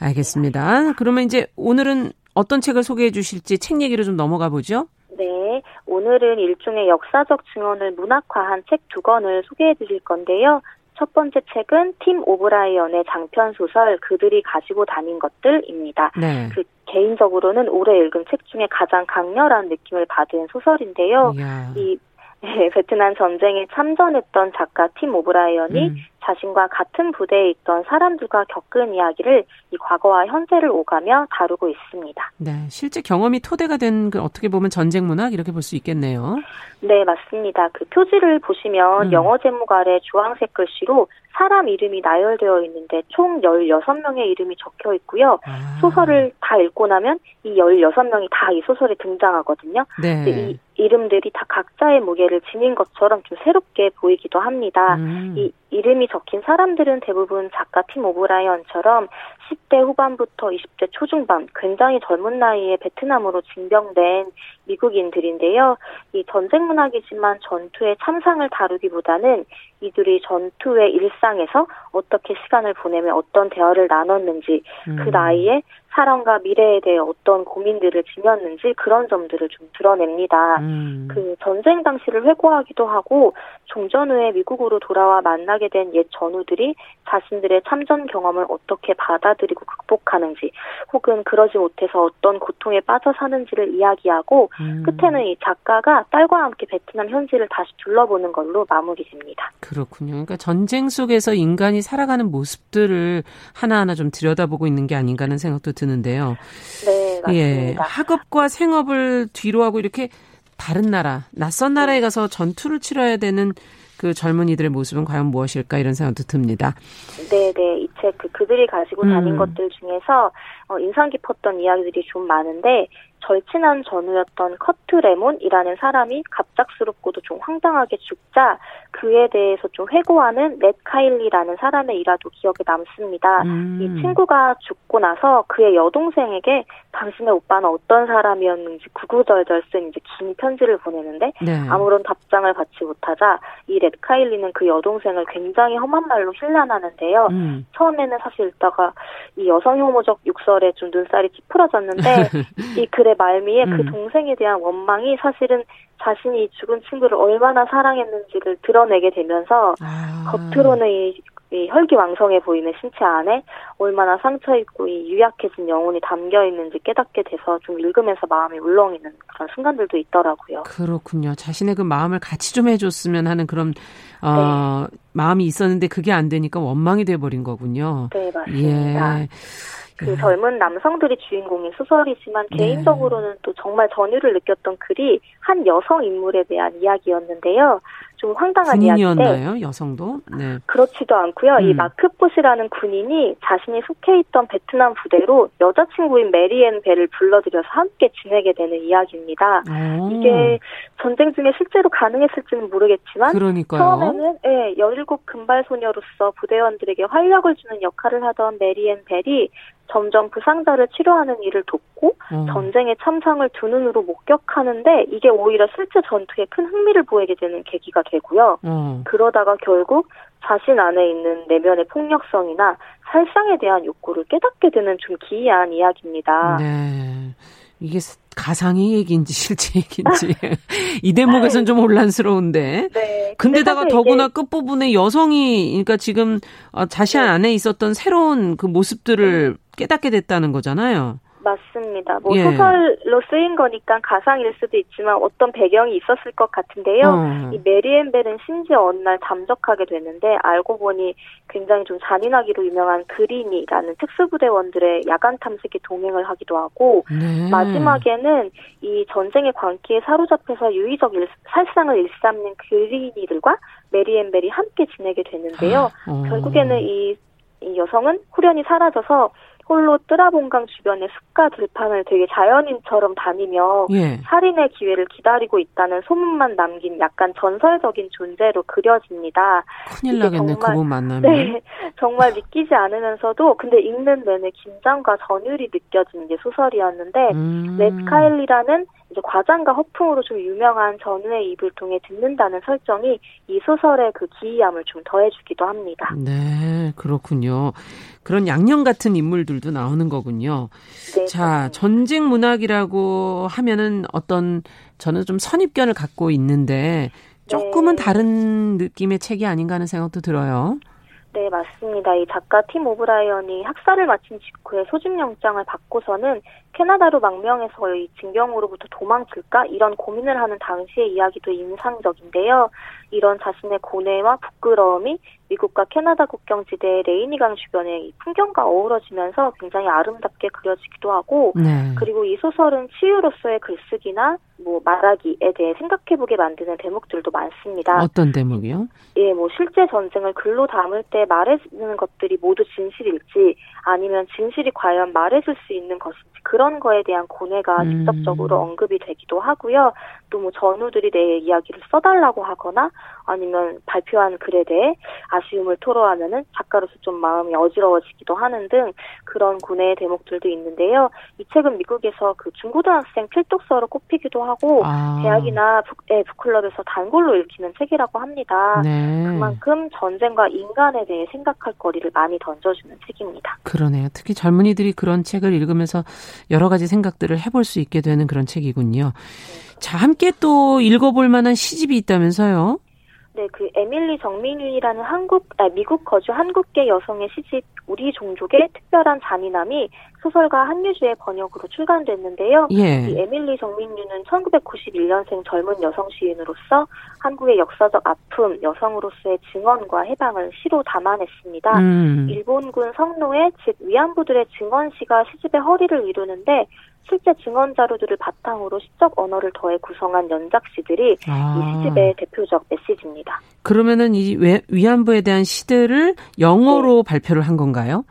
알겠습니다. 그러면 이제 오늘은 어떤 책을 소개해 주실지 책 얘기로 좀 넘어가 보죠. 네, 오늘은 일종의 역사적 증언을 문학화한 책 두 권을 소개해 드릴 건데요. 첫 번째 책은 팀 오브라이언의 장편 소설 그들이 가지고 다닌 것들입니다. 네. 그 개인적으로는 올해 읽은 책 중에 가장 강렬한 느낌을 받은 소설인데요. 이야. 이 네, *laughs* 베트남 전쟁에 참전했던 작가 팀 오브라이언이 음. 자신과 같은 부대에 있던 사람들과 겪은 이야기를 이 과거와 현재를 오가며 다루고 있습니다. 네, 실제 경험이 토대가 된 그 어떻게 보면 전쟁 문학 이렇게 볼 수 있겠네요. 네, 맞습니다. 그 표지를 보시면 음. 영어 제목 아래 주황색 글씨로 사람 이름이 나열되어 있는데 총 16명의 이름이 적혀 있고요. 아. 소설을 다 읽고 나면 이 16명이 다 이 소설에 등장하거든요. 네. 이 이름들이 다 각자의 무게를 지닌 것처럼 좀 새롭게 보이기도 합니다. 음. 이 이름이 적힌 사람들은 대부분 작가 팀 오브라이언처럼 10대 후반부터 20대 초중반, 굉장히 젊은 나이에 베트남으로 징병된 미국인들인데요. 이 전쟁 문학이지만 전투의 참상을 다루기보다는 이들이 전투의 일상에서 어떻게 시간을 보내며 어떤 대화를 나눴는지 그 음. 그 나이에 사랑과 미래에 대해 어떤 고민들을 지녔는지 그런 점들을 좀 드러냅니다. 음. 그 전쟁 당시를 회고하기도 하고 종전 후에 미국으로 돌아와 만나게 된 옛 전우들이 자신들의 참전 경험을 어떻게 받아들이고 극복하는지 혹은 그러지 못해서 어떤 고통에 빠져 사는지를 이야기하고 음. 끝에는 이 작가가 딸과 함께 베트남 현지를 다시 둘러보는 걸로 마무리됩니다. 그렇군요. 그러니까 전쟁 속에서 인간이 살아가는 모습들을 하나하나 좀 들여다보고 있는 게 아닌가 하는 생각도 드는데요. 네, 맞습니다. 예, 학업과 생업을 뒤로 하고 이렇게 다른 나라, 낯선 나라에 가서 전투를 치러야 되는 그 젊은이들의 모습은 과연 무엇일까 이런 생각도 듭니다. 네, 네. 이 책 그 그들이 가지고 다닌 음. 것들 중에서 어, 인상 깊었던 이야기들이 좀 많은데 절친한 전우였던 커트 레몬이라는 사람이 갑작스럽고도 좀 황당하게 죽자 그에 대해서 좀 회고하는 넷 카일리라는 사람의 일화도 기억에 남습니다. 음. 이 친구가 죽고 나서 그의 여동생에게 당신의 오빠는 어떤 사람이었는지 구구절절 쓴 이제 긴 편지를 보내는데 네. 아무런 답장을 받지 못하자 이 넷 카일리는 그 여동생을 굉장히 험한 말로 힐난하는데요. 음. 처음에는 사실 읽다가 이 여성 혐오적 육설에 좀 눈살이 찌푸러졌는데 *laughs* 이 글의 말미에 그 음. 그 동생에 대한 원망이 사실은 자신이 죽은 친구를 얼마나 사랑했는지를 드러내게 되면서 아. 겉으로는 이, 이 혈기왕성해 보이는 신체 안에 얼마나 상처 입고 이 유약해진 영혼이 담겨 있는지 깨닫게 돼서 좀 읽으면서 마음이 울렁이는 그런 순간들도 있더라고요. 그렇군요. 자신의 그 마음을 같이 좀 해줬으면 하는 그런 어, 네. 마음이 있었는데 그게 안 되니까 원망이 돼버린 거군요. 네 맞습니다. 예. 그 네. 젊은 남성들이 주인공인 소설이지만 네. 개인적으로는 또 정말 전율을 느꼈던 글이 한 여성 인물에 대한 이야기였는데요. 좀 황당한 군인이었나요? 여성도? 네. 그렇지도 않고요. 음. 이 마크포시라는 군인이 자신이 속해 있던 베트남 부대로 여자친구인 메리앤 벨을 불러들여서 함께 지내게 되는 이야기입니다. 오. 이게 전쟁 중에 실제로 가능했을지는 모르겠지만 그러니까요. 처음에는 예, 17 금발 소녀로서 부대원들에게 활력을 주는 역할을 하던 메리앤 벨이 점점 부상자를 치료하는 일을 돕고 음. 전쟁의 참상을 두 눈으로 목격하는데 이게 오히려 실제 전투에 큰 흥미를 보이게 되는 계기가 되고요. 음. 그러다가 결국 자신 안에 있는 내면의 폭력성이나 살상에 대한 욕구를 깨닫게 되는 좀 기이한 이야기입니다. 네. 이게 가상의 얘기인지 실제 얘기인지 *laughs* 이 대목에서는 좀 혼란스러운데. 네. 근데다가 더구나 끝부분에 여성이 그러니까 지금 어, 자신 네. 안에 있었던 새로운 그 모습들을 깨닫게 됐다는 거잖아요. 맞습니다. 뭐 예. 소설로 쓰인 거니까 가상일 수도 있지만 어떤 배경이 있었을 것 같은데요. 어. 이 메리앤벨은 심지어 어느 날 잠적하게 되는데 알고 보니 굉장히 좀 잔인하기로 유명한 그린이라는 특수부대원들의 야간 탐색에 동행을 하기도 하고 네. 마지막에는 이 전쟁의 광기에 사로잡혀서 유의적 일, 살상을 일삼는 그린이들과 메리앤벨이 함께 지내게 되는데요. 아, 어. 결국에는 이, 이 여성은 후련히 사라져서 홀로 뜨라본강 주변의 숲과 들판을 되게 자연인처럼 다니며 예. 살인의 기회를 기다리고 있다는 소문만 남긴 약간 전설적인 존재로 그려집니다. 큰일 나겠네, 정말, 그분 만나면. 네, *laughs* 정말 믿기지 않으면서도 근데 읽는 내내 긴장과 전율이 느껴지는 게 소설이었는데 음. 렛 카일리라는 이제 과장과 허풍으로 좀 유명한 전우의 입을 통해 듣는다는 설정이 이 소설의 그 기이함을 좀 더해주기도 합니다. 네, 그렇군요. 그런 양념 같은 인물들도 나오는 거군요. 네, 자, 그렇습니다. 전쟁 문학이라고 하면은 어떤 저는 좀 선입견을 갖고 있는데 조금은 네. 다른 느낌의 책이 아닌가 하는 생각도 들어요. 네, 맞습니다. 이 작가 팀 오브라이언이 학사를 마친 직후에 소집영장을 받고서는 캐나다로 망명해서 이 징병으로부터 도망칠까 이런 고민을 하는 당시의 이야기도 인상적인데요. 이런 자신의 고뇌와 부끄러움이 미국과 캐나다 국경 지대의 레이니강 주변의 풍경과 어우러지면서 굉장히 아름답게 그려지기도 하고 네. 그리고 이 소설은 치유로서의 글쓰기나 뭐 말하기에 대해 생각해보게 만드는 대목들도 많습니다. 어떤 대목이요? 예, 뭐 실제 전쟁을 글로 담을 때 말해주는 것들이 모두 진실일지 아니면 진실이 과연 말해줄 수 있는 것인지 그런 거에 대한 고뇌가 음. 직접적으로 언급이 되기도 하고요. 또 뭐 전우들이 내 이야기를 써달라고 하거나 아니면 발표한 글에 대해 아쉬움을 토로하면은 작가로서 좀 마음이 어지러워지기도 하는 등 그런 고뇌의 대목들도 있는데요. 이 책은 미국에서 그 중고등학생 필독서로 꼽히기도 하고 아. 대학이나 북, 네, 북클럽에서 단골로 읽히는 책이라고 합니다. 네. 그만큼 전쟁과 인간에 대해 생각할 거리를 많이 던져주는 책입니다. 그러네요. 특히 젊은이들이 그런 책을 읽으면서 여러 가지 생각들을 해볼 수 있게 되는 그런 책이군요. 네. 자, 함께 또 읽어볼 만한 시집이 있다면서요? 네, 그 에밀리 정민윤이라는 한국, 아, 미국 거주 한국계 여성의 시집 우리 종족의 특별한 잔인함이 소설가 한유주의 번역으로 출간됐는데요. 예. 이 에밀리 정민유는 1991년생 젊은 여성 시인으로서 한국의 역사적 아픔, 여성으로서의 증언과 해방을 시로 담아냈습니다. 음. 일본군 성노예, 즉 위안부들의 증언시가 시집의 허리를 이루는데 실제 증언 자료들을 바탕으로 시적 언어를 더해 구성한 연작시들이 아. 이 시집의 대표적 메시지입니다. 그러면은 이 위안부에 대한 시들을 영어로 네. 발표를 한 건가요?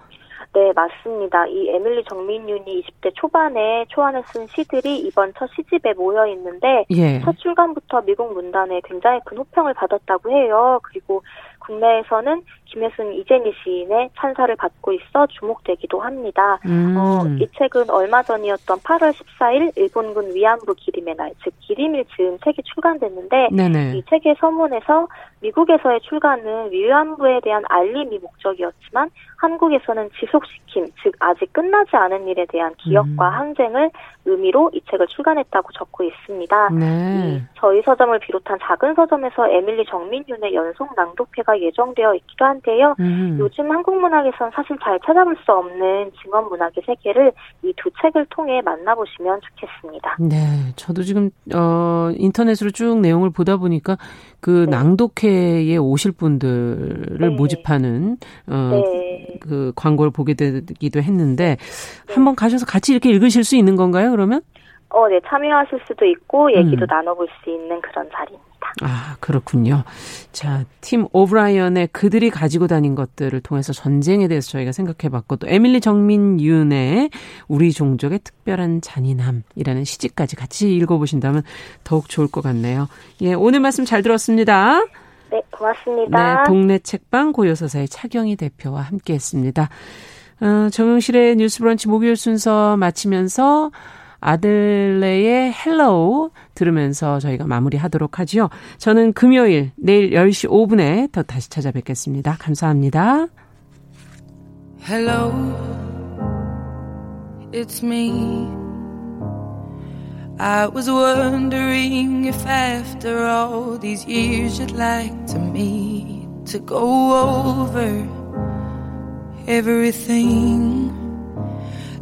네, 맞습니다. 이 에밀리 정민윤이 20대 초반에 초안에 쓴 시들이 이번 첫 시집에 모여 있는데 예. 첫 출간부터 미국 문단에 굉장히 큰 호평을 받았다고 해요. 그리고 국내에서는 김혜순 이재미 시인의 찬사를 받고 있어 주목되기도 합니다. 음. 어, 이 책은 얼마 전이었던 8월 14일 일본군 위안부 기림의 날, 즉 기림일 즈음 책이 출간됐는데 네네. 이 책의 서문에서 미국에서의 출간은 위안부에 대한 알림이 목적이었지만 한국에서는 지속시킴, 즉 아직 끝나지 않은 일에 대한 기억과 음. 항쟁을 의미로 이 책을 출간했다고 적고 있습니다. 네. 저희 서점을 비롯한 작은 서점에서 에밀리 정민윤의 연속 낭독회가 개최가 예정되어 있기도 한데요. 음. 요즘 한국 문학에선 사실 잘 찾아볼 수 없는 증언 문학의 세계를 이 두 책을 통해 만나보시면 좋겠습니다. 네, 저도 지금 어 인터넷으로 쭉 내용을 보다 보니까 그 네. 낭독회에 오실 분들을 네. 모집하는 어, 네. 그 광고를 보게 되기도 했는데 네. 한번 가셔서 같이 이렇게 읽으실 수 있는 건가요? 그러면? 어, 네, 참여하실 수도 있고 얘기도 음. 나눠볼 수 있는 그런 자리입니다. 아, 그렇군요. 자, 팀 오브라이언의 그들이 가지고 다닌 것들을 통해서 전쟁에 대해서 저희가 생각해 봤고, 또 에밀리 정민윤의 우리 종족의 특별한 잔인함이라는 시집까지 같이 읽어보신다면 더욱 좋을 것 같네요. 예, 오늘 말씀 잘 들었습니다. 네, 고맙습니다. 네, 동네 책방 고요서사의 차경희 대표와 함께 했습니다. 어, 정영실의 뉴스 브런치 목요일 순서 마치면서 아델의 Hello 들으면서 저희가 마무리하도록 하죠. 저는 금요일 내일 10시 5분에 더 다시 찾아뵙겠습니다. 감사합니다. Hello, it's me. I was wondering if after all these years you'd like to meet to go over everything.